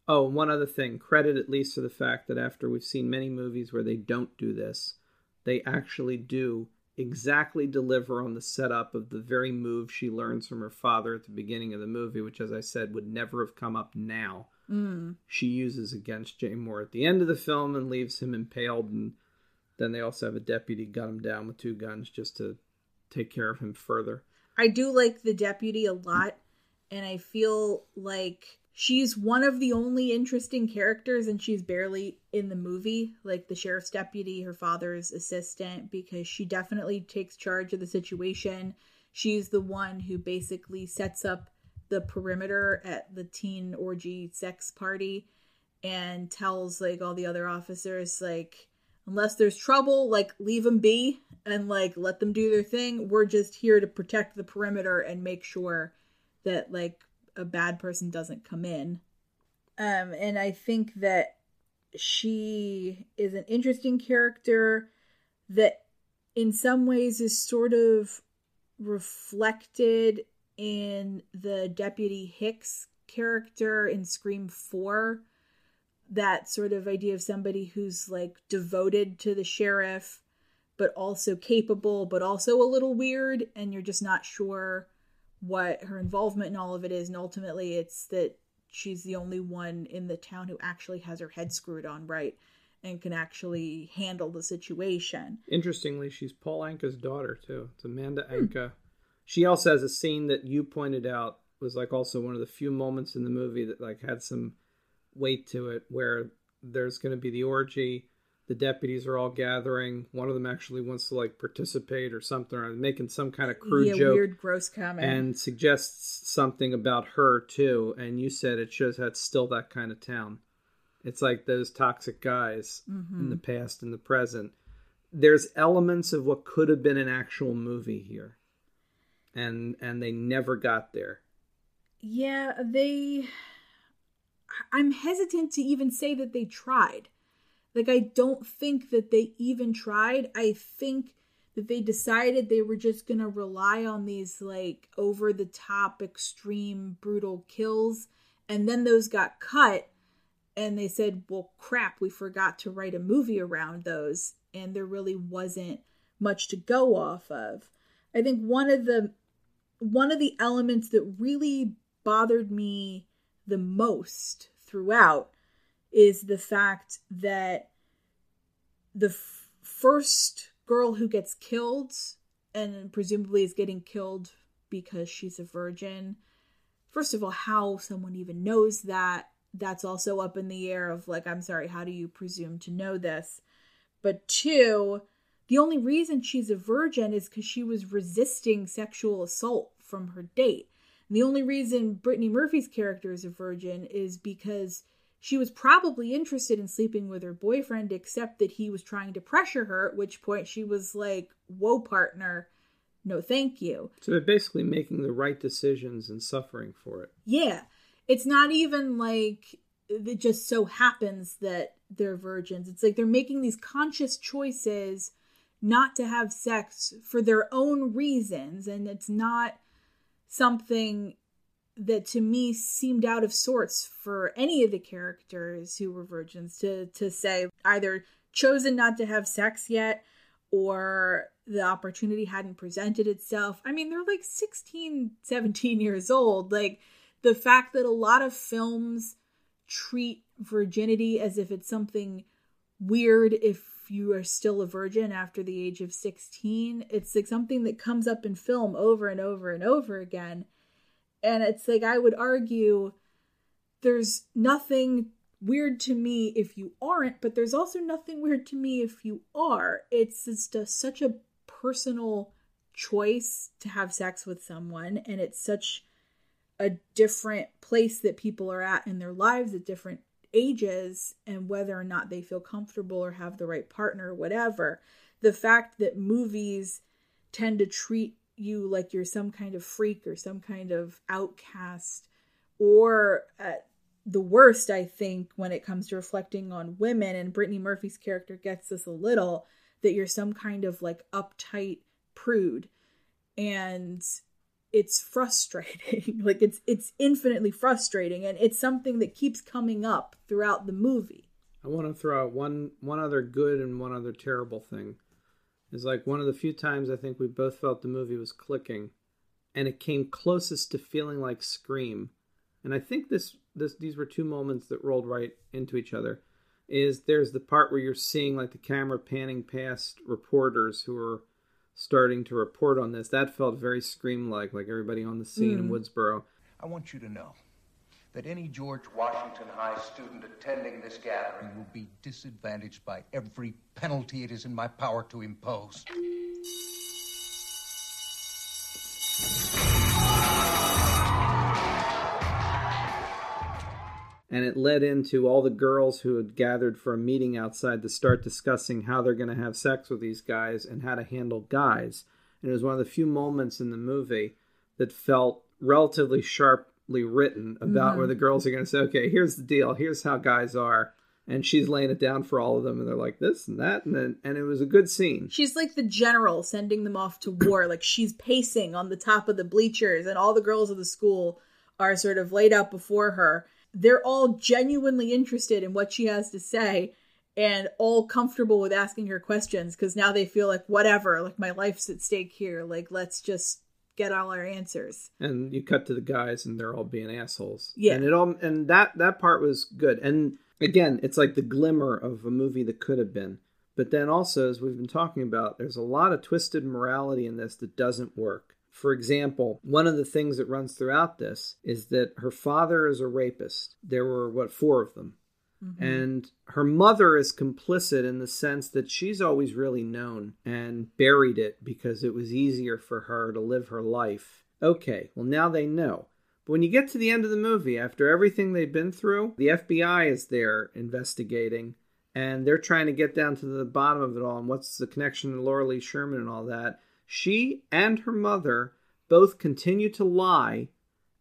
Oh, and one other thing, credit at least to the fact that after we've seen many movies where they don't do this, they actually do exactly deliver on the setup of the very move she learns from her father at the beginning of the movie, which, as I said, would never have come up now. Mm. She uses against Jay Mohr at the end of the film and leaves him impaled. And then they also have a deputy gun him down with two guns just to take care of him further. I do like the deputy a lot, and I feel like she's one of the only interesting characters, and she's barely in the movie, like the sheriff's deputy, her father's assistant, because she definitely takes charge of the situation. She's the one who basically sets up the perimeter at the teen orgy sex party and tells like all the other officers like unless there's trouble like leave them be and like let them do their thing we're just here to protect the perimeter and make sure that like a bad person doesn't come in. Um, and I think that she is an interesting character that in some ways is sort of reflected in the deputy Hicks character in Scream 4 that sort of idea of somebody who's like devoted to the sheriff but also capable but also a little weird and you're just not sure what her involvement in all of it is and ultimately it's that she's the only one in the town who actually has her head screwed on right and can actually handle the situation. Interestingly, she's Paul Anka's daughter too. It's Amanda hmm. Anka. She also has a scene that you pointed out was like also one of the few moments in the movie that like had some weight to it where there's going to be the orgy the deputies are all gathering. One of them actually wants to like participate or something or making some kind of crude yeah, joke weird gross comment. and suggests something about her too. And you said it shows that's still that kind of town. It's like those toxic guys mm-hmm. in the past and the present. There's elements of what could have been an actual movie here. And and they never got there. Yeah they I'm hesitant to even say that they tried. Like, I don't think that they even tried. I think that they decided they were just going to rely on these, like, over the top, extreme, brutal kills. And then those got cut. And they said, well, crap, we forgot to write a movie around those. And there really wasn't much to go off of. I think one of the one of the elements that really bothered me the most throughout is the fact that the f- first girl who gets killed and presumably is getting killed because she's a virgin first of all how someone even knows that that's also up in the air of like i'm sorry how do you presume to know this? But two the only reason she's a virgin is because she was resisting sexual assault from her date. The only reason Brittany Murphy's character is a virgin is because she was probably interested in sleeping with her boyfriend, except that he was trying to pressure her, at which point she was like, Whoa, partner, no thank you. So they're basically making the right decisions and suffering for it. Yeah. It's not even like it just so happens that they're virgins. It's like they're making these conscious choices not to have sex for their own reasons. And it's not something that to me seemed out of sorts for any of the characters who were virgins to to say either chosen not to have sex yet or the opportunity hadn't presented itself. I mean, they're like 16, 17 years old. Like the fact that a lot of films treat virginity as if it's something weird if you are still a virgin after the age of 16 it's like something that comes up in film over and over and over again and it's like i would argue there's nothing weird to me if you aren't but there's also nothing weird to me if you are it's just a, such a personal choice to have sex with someone and it's such a different place that people are at in their lives at different ages and whether or not they feel comfortable or have the right partner or whatever. The fact that movies tend to treat you like you're some kind of freak or some kind of outcast, or at the worst, I think, when it comes to reflecting on women, and Brittany Murphy's character gets this a little, that you're some kind of like uptight prude. And it's frustrating. Like it's it's infinitely frustrating and it's something that keeps coming up throughout the movie. I want to throw out one one other good and one other terrible thing is like one of the few times i think we both felt the movie was clicking and it came closest to feeling like scream and i think this this these were two moments that rolled right into each other is there's the part where you're seeing like the camera panning past reporters who are starting to report on this, that felt very scream like, like everybody on the scene mm. in hmm. Woodsboro. I want you to know that any George Washington High student attending this gathering will be disadvantaged by every penalty it is in my power to impose. and it led into all the girls who had gathered for a meeting outside to start discussing how they're going to have sex with these guys and how to handle guys. And it was one of the few moments in the movie that felt relatively sharp written about Mhm. where the girls are going to say, okay, here's the deal, here's how guys are, and she's laying it down for all of them, and they're like this and that, and then and it was a good scene. She's like the general sending them off to war. Like she's pacing on the top of the bleachers, and all the girls of the school are sort of laid out before her. They're all genuinely interested in what she has to say and all comfortable with asking her questions because now they feel like, whatever, like my life's at stake here. Like, let's just get all our answers. and you cut to the guys and they're all being assholes. Yeah. and it all and that that part was good. And again it's like the glimmer of a movie that could have been. But then also as we've been talking about there's a lot of twisted morality in this that doesn't work. For example one of the things that runs throughout this is that her father is a rapist. There were what four of them Mm-hmm. and her mother is complicit in the sense that she's always really known and buried it because it was easier for her to live her life. Okay, well, now they know. But when you get to the end of the movie, after everything they've been through, the FBI is there investigating and they're trying to get down to the bottom of it all and what's the connection to Laura Lee Sherman and all that. She and her mother both continue to lie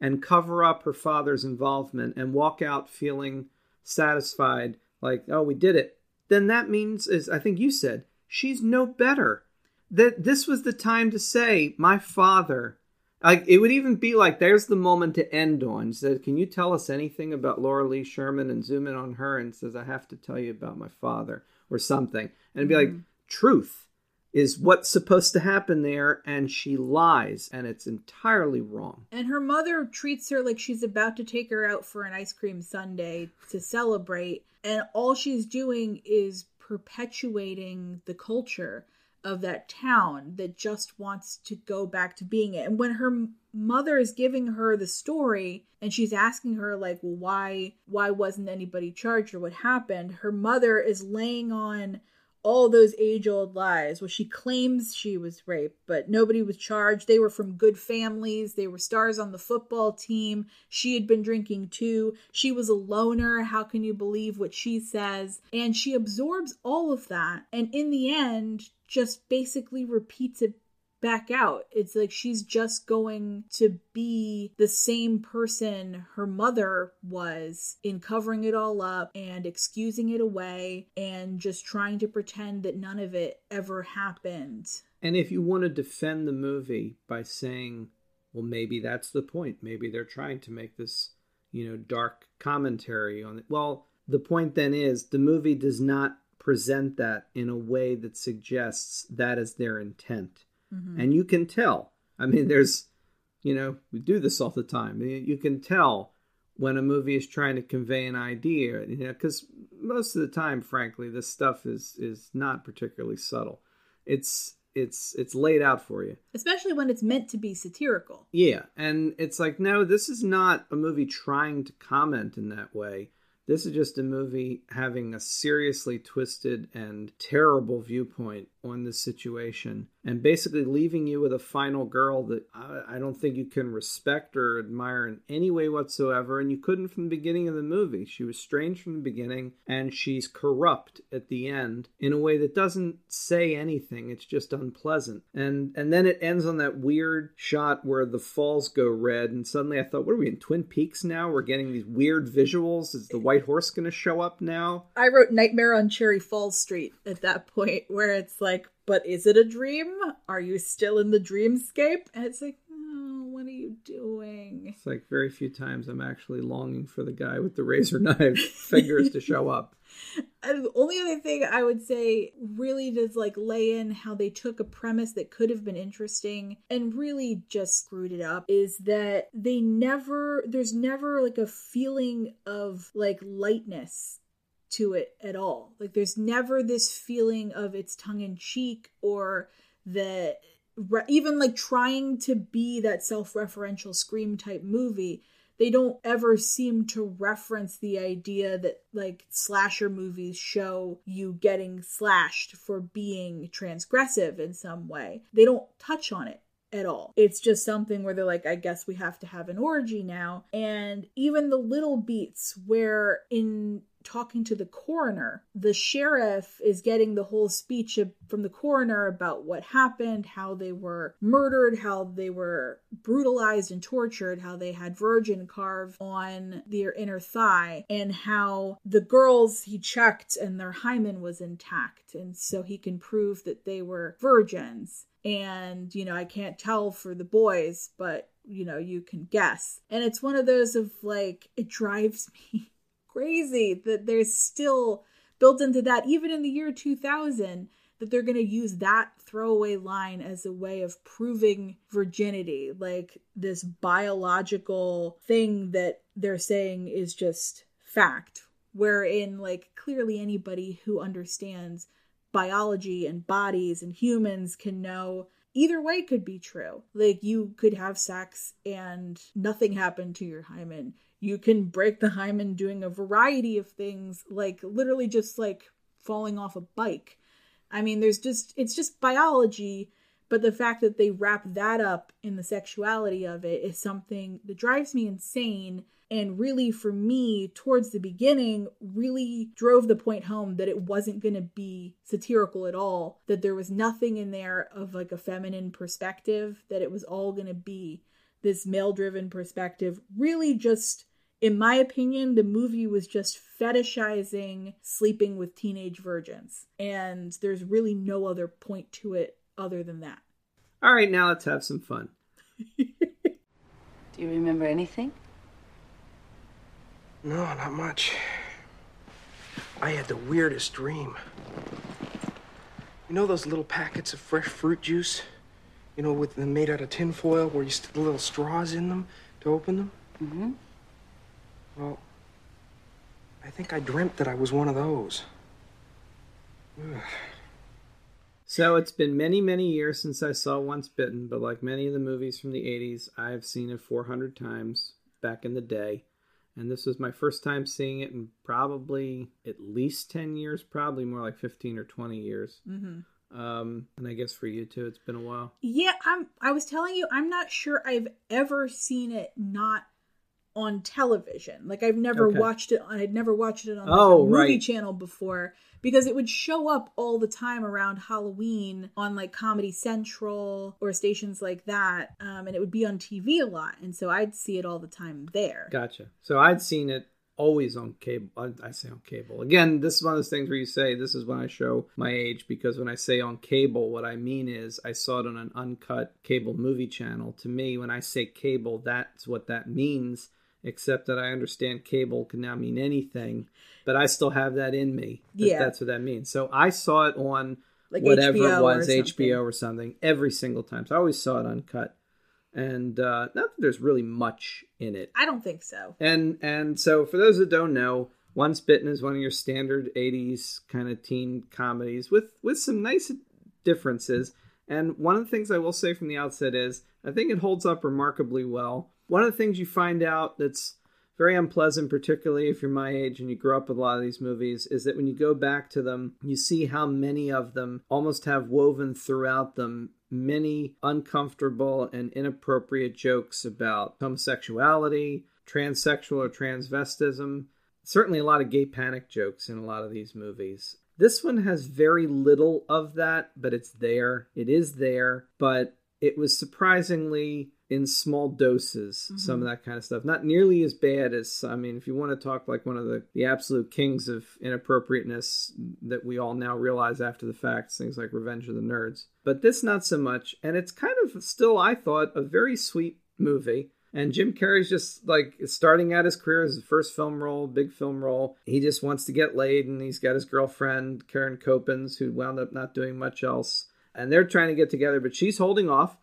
and cover up her father's involvement and walk out feeling satisfied like oh we did it then that means as i think you said she's no better. That this was the time to say my father. Like it would even be like there's the moment to end on. Said can you tell us anything about laura lee sherman and zoom in on her and says i have to tell you about my father or something. And it'd be like mm-hmm. truth is what's supposed to happen there and she lies and it's entirely wrong And her mother treats her like she's about to take her out for an ice cream sundae to celebrate. And all she's doing is perpetuating the culture of that town that just wants to go back to being it. And when her mother is giving her the story and she's asking her like, well, why why wasn't anybody charged or what happened? Her mother is laying on all those age old lies. Well, she claims she was raped, but nobody was charged. They were from good families. They were stars on the football team. She had been drinking too. She was a loner. How can you believe what she says? And she absorbs all of that. And in the end, just basically repeats it back out. It's like she's just going to be the same person her mother was in covering it all up and excusing it away and just trying to pretend that none of it ever happened. And if you want to defend the movie by saying, well, maybe that's the point. Maybe they're trying to make this, you know, dark commentary on it. Well, the point then is the movie does not present that in a way that suggests that is their intent. Mm-hmm. And you can tell. I mean, there's, you know, we do this all the time. You you can tell when a movie is trying to convey an idea, you know, because most of the time, frankly, this stuff is is not particularly subtle. It's it's it's laid out for you. Especially when it's meant to be satirical. Yeah, and it's like no, this is not a movie trying to comment in that way. This is just a movie having a seriously twisted and terrible viewpoint on this situation and basically leaving you with a final girl that I, I don't think you can respect or admire in any way whatsoever. And you couldn't from the beginning of the movie. She was strange from the beginning and she's corrupt at the end in a way that doesn't say anything. It's just unpleasant. And, and then it ends on that weird shot where the falls go red. And suddenly I thought, what are we in Twin Peaks now? We're getting these weird visuals. Is the white horse going to show up now? I wrote Nightmare on Cherry Falls Street at that point where it's like, but is it a dream? Are you still in the dreamscape? And it's like, oh, what are you doing? It's like very few times I'm actually longing for the guy with the razor knife fingers to show up. And the only other thing I would say really does like lay in how they took a premise that could have been interesting and really just screwed it up is that they never, there's never like a feeling of like lightness to it at all. Like there's never this feeling of it's tongue in cheek or the even like trying to be that self-referential scream type movie they don't ever seem to reference the idea that like slasher movies show you getting slashed for being transgressive in some way. They don't touch on it at all. It's just something where they're like, I guess we have to have an orgy now. And even the little beats where in talking to the coroner. The sheriff is getting the whole speech from the coroner about what happened, how they were murdered, how they were brutalized and tortured, how they had virgin carved on their inner thigh, and how the girls he checked and their hymen was intact. And so he can prove that they were virgins. And, you know, I can't tell for the boys, but you know, you can guess. And it's one of those of like, it drives me crazy that there's still built into that, even in the year 2000, that they're going to use that throwaway line as a way of proving virginity, like this biological thing that they're saying is just fact. Wherein, like, clearly anybody who understands biology and bodies and humans can know either way could be true. Like you could have sex and nothing happened to your hymen. You can break the hymen doing a variety of things, like literally just like falling off a bike. I mean, there's just, it's just biology, but the fact that they wrap that up in the sexuality of it is something that drives me insane and really for me towards the beginning really drove the point home that it wasn't going to be satirical at all that there was nothing in there of like a feminine perspective that it was all going to be this male driven perspective really just in my opinion the movie was just fetishizing sleeping with teenage virgins and there's really no other point to it other than that all right now let's have some fun do you remember anything no, not much. I had the weirdest dream. You know those little packets of fresh fruit juice? You know, with them made out of tinfoil where you stick the little straws in them to open them? Mm-hmm. Well, I think I dreamt that I was one of those. Ugh. So it's been many, many years since I saw Once Bitten, but like many of the movies from the 80s, I've seen it 400 times back in the day and this was my first time seeing it in probably at least 10 years probably more like 15 or 20 years mm-hmm. um, and i guess for you too it's been a while yeah i'm i was telling you i'm not sure i've ever seen it not on television like i've never okay. watched it i'd never watched it on like, oh, a movie right. channel before because it would show up all the time around Halloween on like Comedy Central or stations like that. Um, and it would be on TV a lot. And so I'd see it all the time there. Gotcha. So I'd seen it always on cable. I, say on cable. Again, this is one of those things where you say this is when I show my age because when I say on cable, what I mean is I saw it on an uncut cable movie channel. To me, when I say cable, that's what that means except that I understand cable can now mean anything, but I still have that in me. That yeah, that's what that means. So I saw it on like whatever HBO it was, or HBO or something, every single time. So I always saw it uncut, and uh, not that there's really much in it. I don't think so. And and so for those that don't know, Once Bitten is one of your standard '80s kind of teen comedies with with some nice differences. And one of the things I will say from the outset is I think it holds up remarkably well one of the things you find out that's very unpleasant, particularly if you're my age and you grew up with a lot of these movies, is that when you go back to them, you see how many of them almost have woven throughout them many uncomfortable and inappropriate jokes about homosexuality, transsexual or transvestism. Certainly, a lot of gay panic jokes in a lot of these movies. This one has very little of that, but it's there. It is there, but it was surprisingly in small doses mm-hmm. some of that kind of stuff not nearly as bad as i mean if you want to talk like one of the, the absolute kings of inappropriateness that we all now realize after the fact things like revenge of the nerds but this not so much and it's kind of still i thought a very sweet movie and Jim Carrey's just like starting out his career as his first film role, big film role. He just wants to get laid, and he's got his girlfriend Karen Kopins, who wound up not doing much else. And they're trying to get together, but she's holding off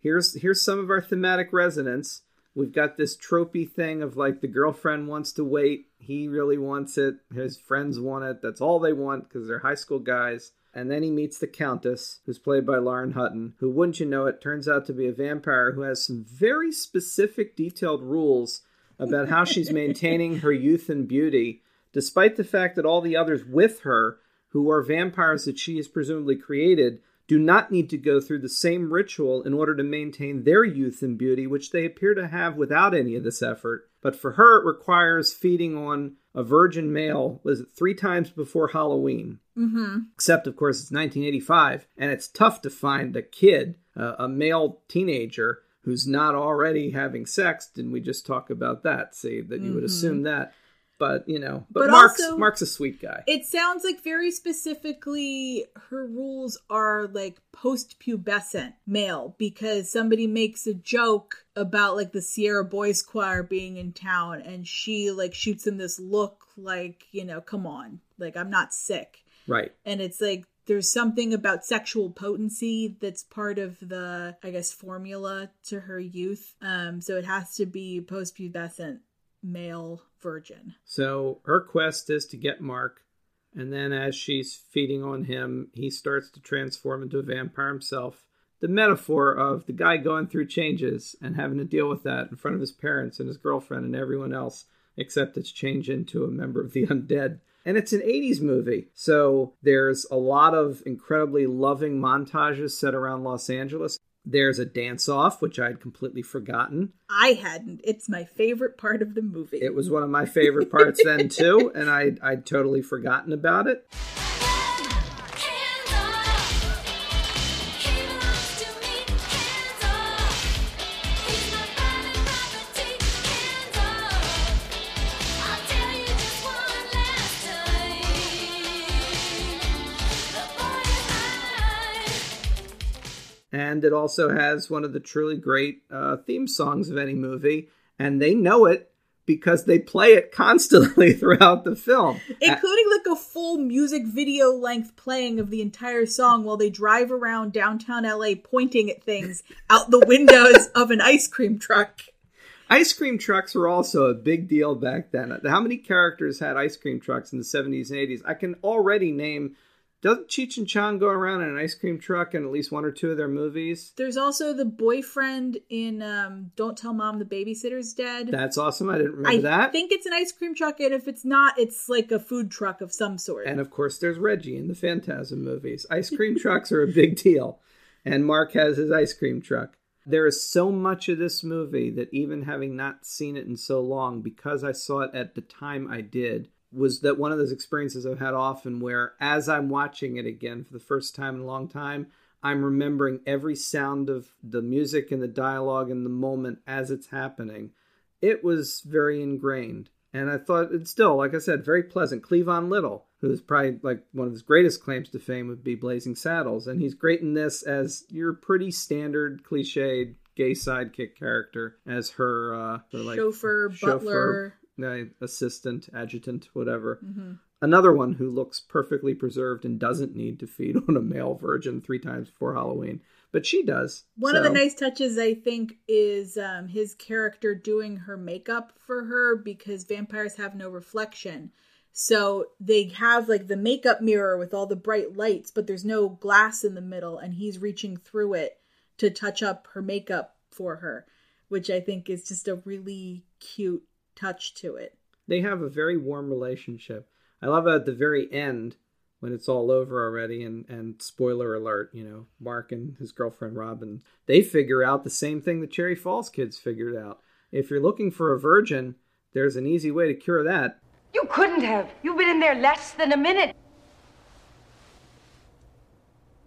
here's here's some of our thematic resonance. We've got this tropey thing of like the girlfriend wants to wait, he really wants it, his friends want it. That's all they want because they're high school guys. And then he meets the Countess, who's played by Lauren Hutton, who, wouldn't you know it, turns out to be a vampire who has some very specific, detailed rules about how she's maintaining her youth and beauty, despite the fact that all the others with her, who are vampires that she has presumably created, do not need to go through the same ritual in order to maintain their youth and beauty, which they appear to have without any of this effort. But for her, it requires feeding on a virgin male was it three times before Halloween. Mm-hmm. Except, of course, it's 1985, and it's tough to find a kid, uh, a male teenager, who's not already having sex. Didn't we just talk about that? See that you would assume that, but you know, but, But Mark's also- Mark's a sweet guy. It sounds like very specifically her rules are like post pubescent male because somebody makes a joke about like the Vienna Boys Choir being in town and she like shoots him this look like, you know, come on, like I'm not sick. right. And it's like there's something about sexual potency that's part of the, I guess, formula to her youth. Um, so it has to be post pubescent male virgin. So her quest is to get Mark, and then as she's feeding on him, he starts to transform into a vampire himself. The metaphor of the guy going through changes and having to deal with that in front of his parents and his girlfriend and everyone else, except it's changed into a member of the undead. And it's an 80s movie, so there's a lot of incredibly loving montages set around Los Angeles. There's a dance off, which I had completely forgotten. I hadn't. It's my favorite part of the movie. It was one of my favorite parts then too, and I I'd totally forgotten about it. And it also has one of the truly great uh, theme songs of any movie, and they know it because they play it constantly throughout the film. Including like a full music video length playing of the entire song while they drive around downtown LA pointing at things out the windows of an ice cream truck. Ice cream trucks were also a big deal back then. How many characters had ice cream trucks in the 70s and 80s? I can already name. Doesn't Cheech and Chong go around in an ice cream truck in at least one or two of their movies? There's also the boyfriend in um, Don't Tell Mom the Babysitter's Dead. That's awesome. I didn't remember I that. I think it's an ice cream truck, and if it's not, it's like a food truck of some sort. And of course, there's Reggie in the Phantasm movies. Ice cream trucks are a big deal. And Mark has his ice cream truck. There is so much of this movie that even having not seen it in so long, because I saw it at the time I did, was that one of those experiences I've had often where as I'm watching it again for the first time in a long time, I'm remembering every sound of the music and the dialogue and the moment as it's happening. It was very ingrained. And I thought it's still, like I said, very pleasant. Cleavon Little, who's probably like one of his greatest claims to fame would be Blazing Saddles. And he's great in this as your pretty standard cliched gay sidekick character as her uh of like Chauffeur, butler. Uh, assistant, adjutant, whatever. Another one who looks perfectly preserved and doesn't need to feed on a male virgin three times before Halloween, but she does. One of the nice touches, I think, is um, his character doing her makeup for her because vampires have no reflection. So they have like the makeup mirror with all the bright lights, but there's no glass in the middle, and he's reaching through it to touch up her makeup for her, which I think is just a really cute touch to it. they have a very warm relationship. I love at the very end when it's all over already and and spoiler alert, you know, Mark and his girlfriend Robin, they figure out the same thing the Cherry Falls kids figured out. If you're looking for a virgin, there's an easy way to cure that. You couldn't have. You've been in there less than a minute.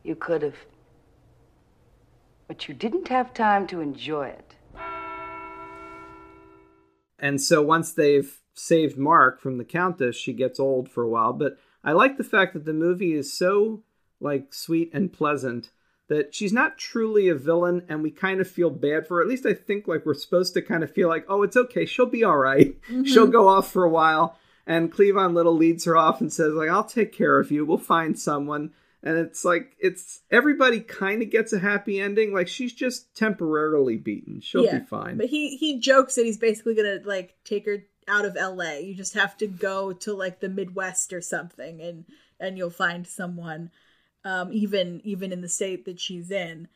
You could have. But you didn't have time to enjoy it. And so once they've saved Mark from the Countess, she gets old for a while. But I like the fact that the movie is so like sweet and pleasant that she's not truly a villain and we kind of feel bad for her. At least I think like we're supposed to kind of feel like, oh, it's okay, she'll be all right. Mm-hmm. She'll go off for a while. And Cleavon Little leads her off and says, like, I'll take care of you. We'll find someone. And it's like it's everybody kind of gets a happy ending. Like she's just temporarily beaten. She'll be fine. But he he jokes that he's basically gonna like take her out of LA. You just have to go to like the Midwest or something and and you'll find someone um even even in the state that she's in.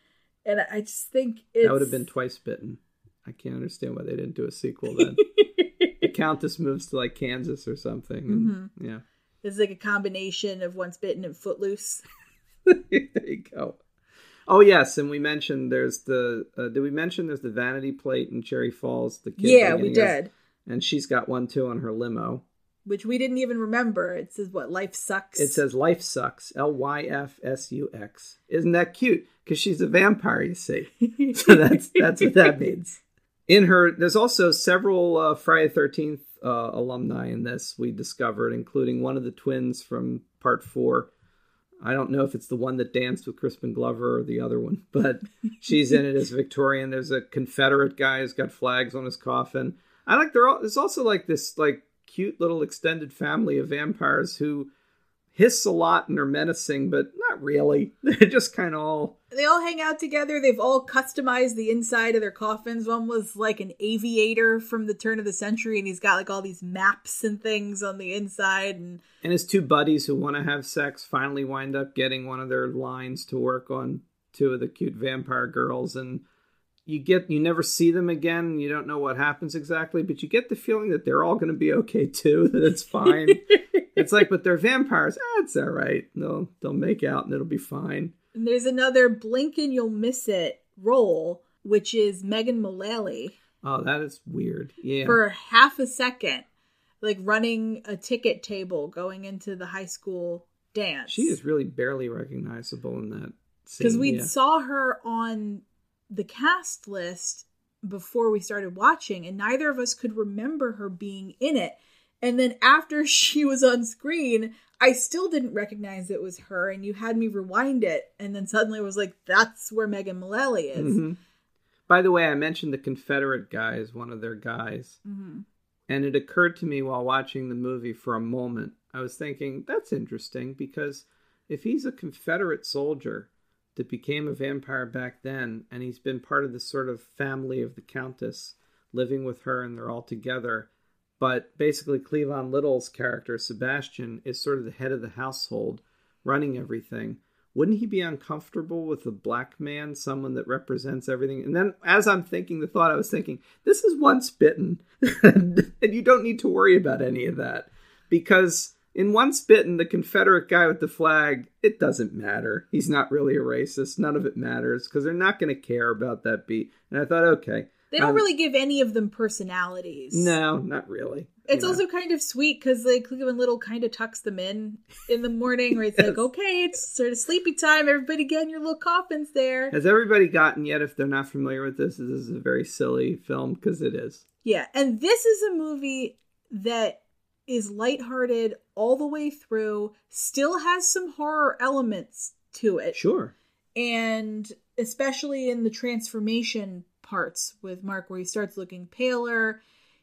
And I just think it's That would have been twice bitten. I can't understand why they didn't do a sequel then. the Countess moves to like Kansas or something. And, Yeah. It's like a combination of once bitten and footloose. there you go. Oh yes, and we mentioned there's the. Uh, did we mention there's the vanity plate in Cherry Falls? The kid Yeah, we did. and she's got one too on her limo. which we didn't even remember. It says what life sucks. It says life sucks. L Y F S U X. Isn't that cute? Because she's a vampire, you see. so that's that's what that means. In her, there's also several uh, Friday Thirteenth uh, alumni in this. We discovered, including one of the twins from Part Four. I don't know if it's the one that danced with Crispin Glover or the other one, but she's in it as Victorian. There's a Confederate guy who's got flags on his coffin. I like there. There's also like this like cute little extended family of vampires who hiss a lot and are menacing, but not really. They're just kind of all. They all hang out together. They've all customized the inside of their coffins. One was like an aviator from the turn of the century, and he's got like all these maps and things on the inside. And And his two buddies who want to have sex finally wind up getting one of their lines to work on two of the cute vampire girls. And you get you never see them again. You don't know what happens exactly, but you get the feeling that they're all going to be okay too. That it's fine. it's like, but they're vampires. Ah, it's all right. They'll they'll make out and it'll be fine. And there's another blink and you'll miss it role, which is Megan Mullally Oh, that is weird. Yeah. for half a second, like running a ticket table going into the high school dance. she is really barely recognizable in that scene. because we yeah. saw her on the cast list before we started watching, and neither of us could remember her being in it. And then after she was on screen, I still didn't recognize it was her, and you had me rewind it, and then suddenly I was like, "That's where Megan Mullally is." Mhm. By the way, I mentioned the Confederate guy as one of their guys. Mhm. And it occurred to me while watching the movie for a moment. I was thinking, that's interesting because if he's a Confederate soldier that became a vampire back then, and he's been part of this sort of family of the Countess, living with her and they're all together, but basically Cleavon Little's character, Sebastian, is sort of the head of the household, running everything. Wouldn't he be uncomfortable with a black man, someone that represents everything? And then, as I'm thinking the thought, I was thinking, this is once bitten, and you don't need to worry about any of that because in Once Bitten, the Confederate guy with the flag, it doesn't matter. He's not really a racist. None of it matters because they're not going to care about that beat. And I thought, okay, They don't um, really give any of them personalities. no, not really. It's also kind of sweet because like Cleavon Little kind of tucks them in in the morning, where it's like, okay, it's sort of sleepy time. Everybody get in your little coffins there. Has everybody gotten yet? If they're not familiar with this, this is a very silly film because it is. Yeah, and this is a movie that is lighthearted all the way through, still has some horror elements to it. Sure. And especially in the transformation parts with Mark, where he starts looking paler.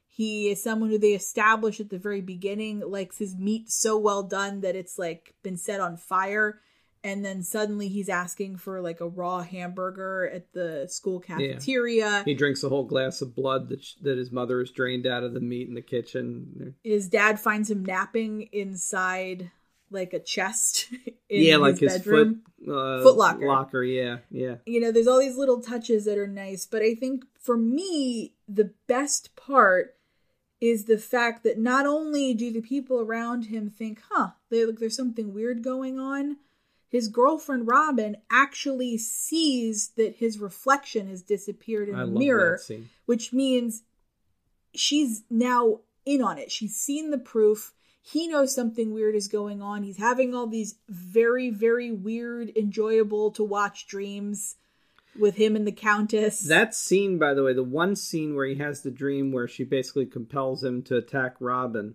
He is someone who they establish at the very beginning likes his meat so well done that it's like been set on fire. And then suddenly he's asking for like a raw hamburger at the school cafeteria. He drinks a whole glass of blood that, sh- that his mother has drained out of the meat in the kitchen. his dad finds him napping inside like a chest in yeah, like his his bedroom. foot uh, Foot locker. Locker, yeah, yeah. You know, there's all these little touches that are nice, but I think for me, the best part is the fact that not only do the people around him think, huh, they, look, there's something weird going on, his girlfriend Robin actually sees that his reflection has disappeared in I the mirror which means she's now in on it. She's seen the proof. He knows something weird is going on. He's having all these very, very weird, enjoyable to watch dreams with him and the Countess. That scene, by the way, the one scene where he has the dream where she basically compels him to attack Robin,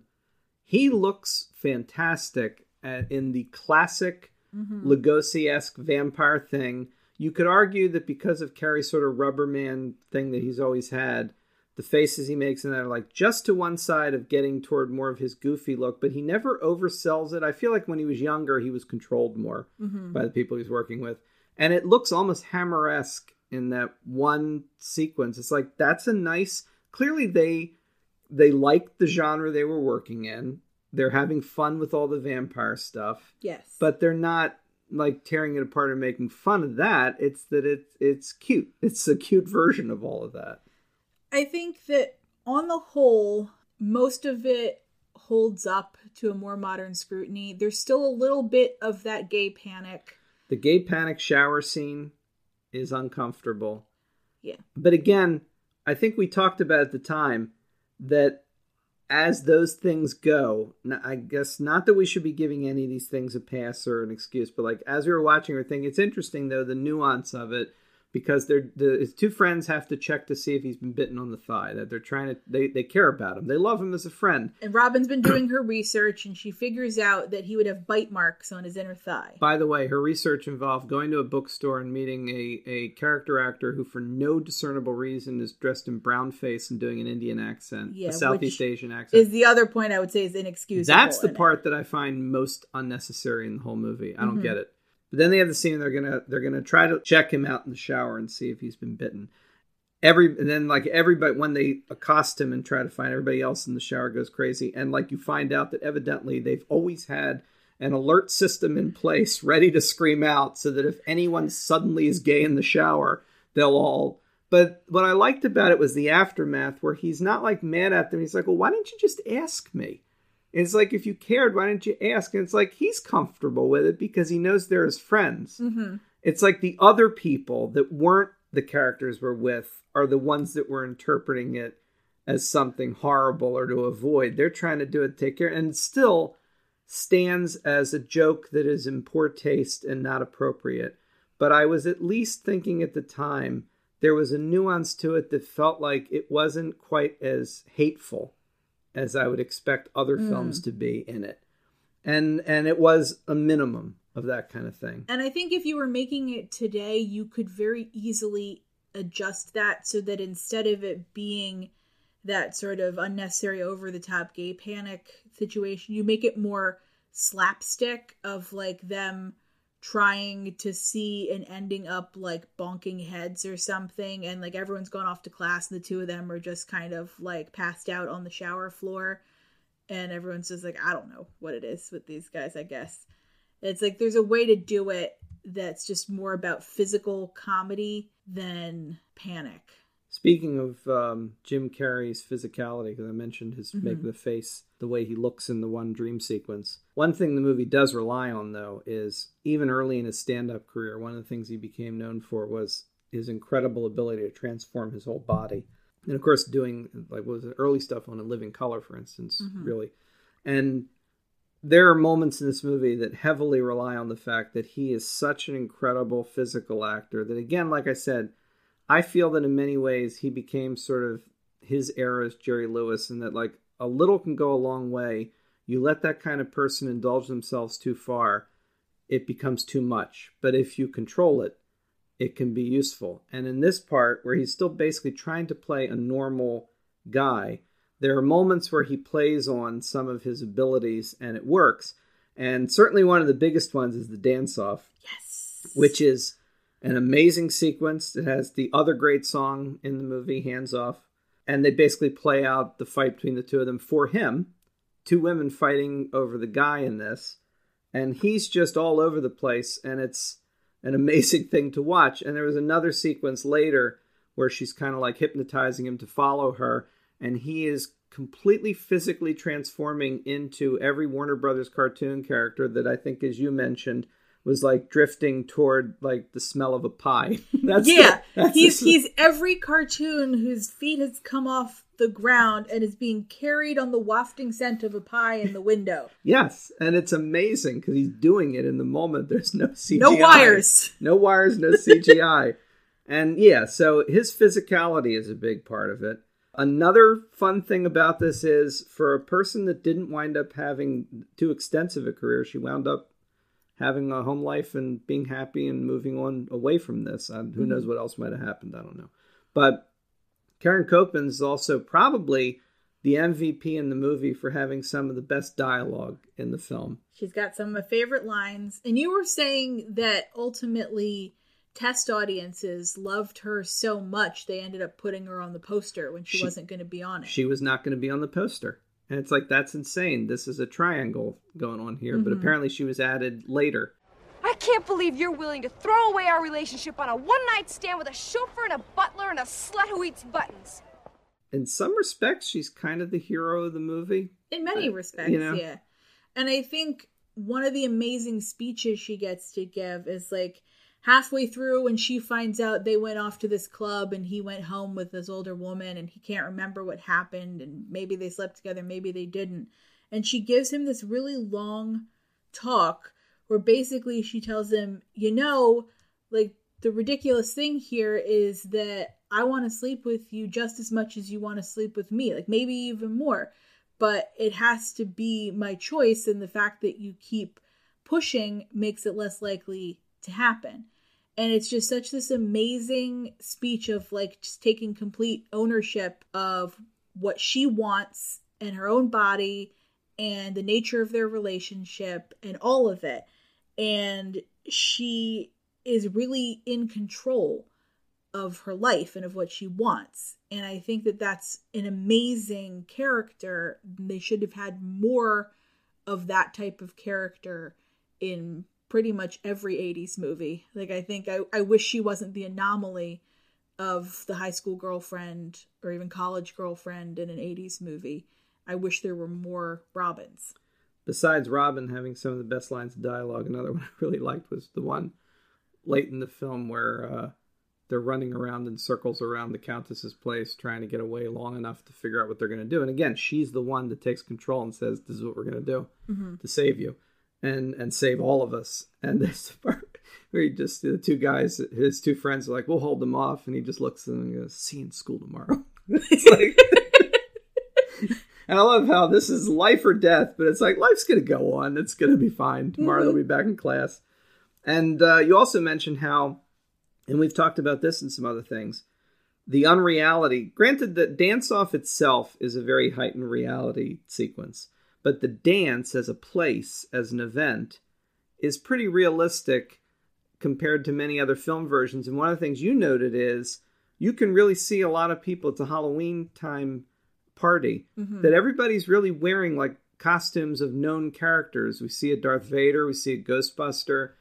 he looks fantastic at, in the classic Mhm. Lugosi esque vampire thing. You could argue that because of Carrey's sort of rubber man thing that he's always had, the faces he makes in that are like just to one side of getting toward more of his goofy look, but he never oversells it. I feel like when he was younger, he was controlled more Mhm. by the people he's working with. And it looks almost Hammer esque in that one sequence. It's like that's a nice clearly they they liked the genre they were working in. They're having fun with all the vampire stuff yes. but they're not like tearing it apart and making fun of that. It's that it it's cute. It's a cute version of all of that. I think that on the whole, most of it holds up to a more modern scrutiny. There's still a little bit of that gay panic. The gay panic shower scene is uncomfortable. Yeah. But again, I think we talked about at the time that as those things go, I guess not that we should be giving any of these things a pass or an excuse, but like as we were watching her thing, it's interesting though the nuance of it because they're the his two friends have to check to see if he's been bitten on the thigh. That they're trying to they they care about him. They love him as a friend. And Robin's been doing her research and she figures out that he would have bite marks on his inner thigh. By the way, her research involved going to a bookstore and meeting a, a character actor who, for no discernible reason, is dressed in brown face and doing an Indian accent, Yeah, a Southeast Asian accent. Is the other point I would say is inexcusable. That's the in it. part that I find most unnecessary in the whole movie. I don't Mhm. get it. But then they have the scene they're gonna they're gonna try to check him out in the shower and see if he's been bitten. Every and then like everybody when they accost him and try to find everybody else in the shower goes crazy. And like you find out that evidently they've always had an alert system in place ready to scream out so that if anyone suddenly is gay in the shower they'll all. But what I liked about it was the aftermath where he's not like mad at them. He's like well why didn't you just ask me it's like if you cared, why didn't you ask? And it's like he's comfortable with it because he knows they're his friends. Mm-hmm. It's like the other people that weren't the characters we're with are the ones that were interpreting it as something horrible or to avoid. They're trying to do it take care, and still stands as a joke that is in poor taste and not appropriate. But I was at least thinking at the time there was a nuance to it that felt like it wasn't quite as hateful as I would expect other Mm. films to be in it. And and it was a minimum of that kind of thing. And I think if you were making it today, you could very easily adjust that so that instead of it being that sort of unnecessary over the top gay panic situation, you make it more slapstick of like them trying to see and ending up like bonking heads or something and like everyone's gone off to class and the two of them are just kind of like passed out on the shower floor and everyone's just like I don't know what it is with these guys I guess it's like there's a way to do it that's just more about physical comedy than panic. Speaking of um, Jim Carrey's physicality, because I mentioned his Mhm. making the face, the way he looks in the one dream sequence. One thing the movie does rely on, though, is even early in his stand up career, one of the things he became known for was his incredible ability to transform his whole body. And of course, doing like what was early stuff on In Living Color, for instance, Mhm. really. And there are moments in this movie that heavily rely on the fact that he is such an incredible physical actor that, again, like I said, I feel that in many ways he became sort of his era's Jerry Lewis, and that like a little can go a long way. You let that kind of person indulge themselves too far, it becomes too much. But if you control it, it can be useful. And in this part, where he's still basically trying to play a normal guy, there are moments where he plays on some of his abilities and it works. And certainly one of the biggest ones is the dance off. Yes. Which is an amazing sequence. It has the other great song in the movie, Hands Off. And they basically play out the fight between the two of them for him. Two women fighting over the guy in this. And he's just all over the place. And it's an amazing thing to watch. And there was another sequence later where she's kind of like hypnotizing him to follow her. And he is completely physically transforming into every Warner Brothers cartoon character that I think, as you mentioned, was like drifting toward like the smell of a pie. that's yeah, the- that's he's the- he's every cartoon whose feet has come off the ground and is being carried on the wafting scent of a pie in the window. yes, and it's amazing because he's doing it in the moment. There's no CGI, No wires. no wires, no CGI, and yeah, so his physicality is a big part of it. Another fun thing about this is for a person that didn't wind up having too extensive a career, she wound up having a home life and being happy and moving on away from this. And who knows mm-hmm. what else might have happened? I don't know. But Karen Kopins is also probably the MVP in the movie for having some of the best dialogue in the film. She's got some of my favorite lines. And you were saying that ultimately test audiences loved her so much they ended up putting her on the poster when she, She- wasn't going to be on it. She was not going to be on the poster. And it's like, that's insane. This is a triangle going on here. But Mhm. apparently she was added later. I can't believe you're willing to throw away our relationship on a one night stand with a chauffeur and a butler and a slut who eats buttons. In some respects, she's kind of the hero of the movie. In many Uh, respects, you know? yeah. And I think one of the amazing speeches she gets to give is like halfway through when she finds out they went off to this club and he went home with this older woman and he can't remember what happened and maybe they slept together maybe they didn't and she gives him this really long talk where basically she tells him you know like the ridiculous thing here is that I want to sleep with you just as much as you want to sleep with me like maybe even more but it has to be my choice and the fact that you keep pushing makes it less likely to happen. And it's just such this amazing speech of like just taking complete ownership of what she wants and her own body and the nature of their relationship and all of it. And she is really in control of her life and of what she wants. And I think that that's an amazing character. They should have had more of that type of character in pretty much every 80s movie. Like, I think I, I wish she wasn't the anomaly of the high school girlfriend or even college girlfriend in an 80s movie. I wish there were more Robins. Besides Robin having some of the best lines of dialogue, another one I really liked was the one late in the film where uh, they're running around in circles around the Countess's place trying to get away long enough to figure out what they're going to do. And again, she's the one that takes control and says, This is what we're going to do mm-hmm. to save you and and save all of us. And this part where he just the two guys, his two friends, are like, "We'll hold them off," and he just looks at them and goes, "See you in school tomorrow." it's like. And I love how this is life or death, but it's like life's going to go on. It's going to be fine. Tomorrow Mm-hmm. they'll be back in class. And uh, you also mentioned how, and we've talked about this and some other things, the unreality. Granted that dance off itself is a very heightened reality sequence, but the dance as a place, as an event, is pretty realistic compared to many other film versions. And one of the things you noted is you can really see a lot of people. It's a Halloween time party Mm-hmm. that everybody's really wearing like costumes of known characters. We see a Darth Vader, we see a Ghostbuster.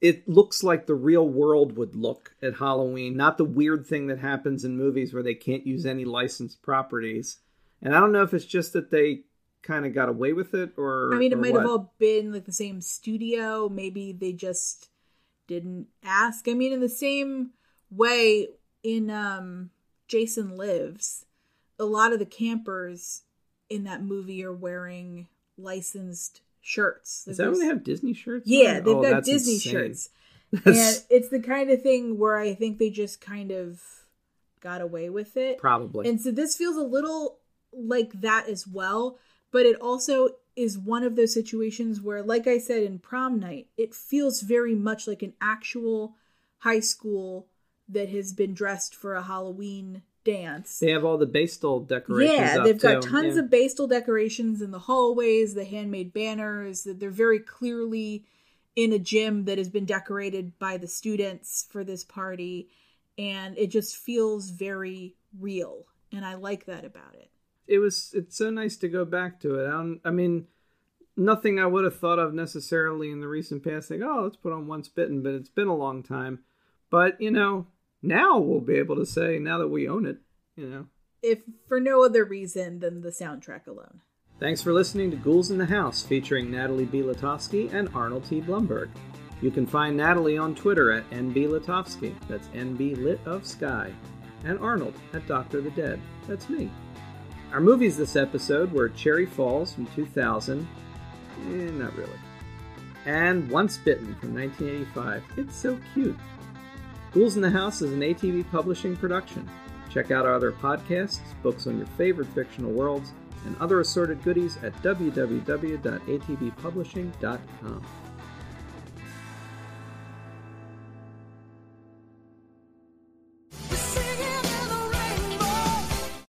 It looks like the real world would look at Halloween, not the weird thing that happens in movies where they can't use any licensed properties. And I don't know if it's just that they kind of got away with it or I mean, it might what. have all been like the same studio. Maybe they just didn't ask. I mean, in the same way, in um, Jason Lives, a lot of the campers in that movie are wearing licensed shirts. Is that when they have Disney shirts? Yeah, on? they've Oh, got Disney insane. shirts. That's And it's the kind of thing where I think they just kind of got away with it. probably. And so this feels a little like that as well, but it also is one of those situations where, like I said in prom night, it feels very much like an actual high school that has been dressed for a Halloween dance. they have all the baseball decorations. Yeah, they've got too. tons Yeah. of bastel decorations in the hallways, the handmade banners, that they're very clearly in a gym that has been decorated by the students for this party and it just feels very real and I like that about it. It was it's so nice to go back to it. I, don't, I mean, nothing I would have thought of necessarily in the recent past. Like, oh, let's put on Once Bitten, but it's been a long time. But you know, now we'll be able to say now that we own it. You know. If for no other reason than the soundtrack alone. Thanks for listening to Ghouls in the House, featuring Natalie B. Latovsky and Arnold T. Blumberg. You can find Natalie on Twitter at NB Latovsky, that's NB Lit of Sky, and Arnold at Doctor the Dead, that's me. Our movies this episode were Cherry Falls from 2000, eh, not really, and Once Bitten from 1985. It's so cute. Ghouls in the House is an ATB publishing production. Check out our other podcasts, books on your favorite fictional worlds, and other assorted goodies at www.atbpublishing.com.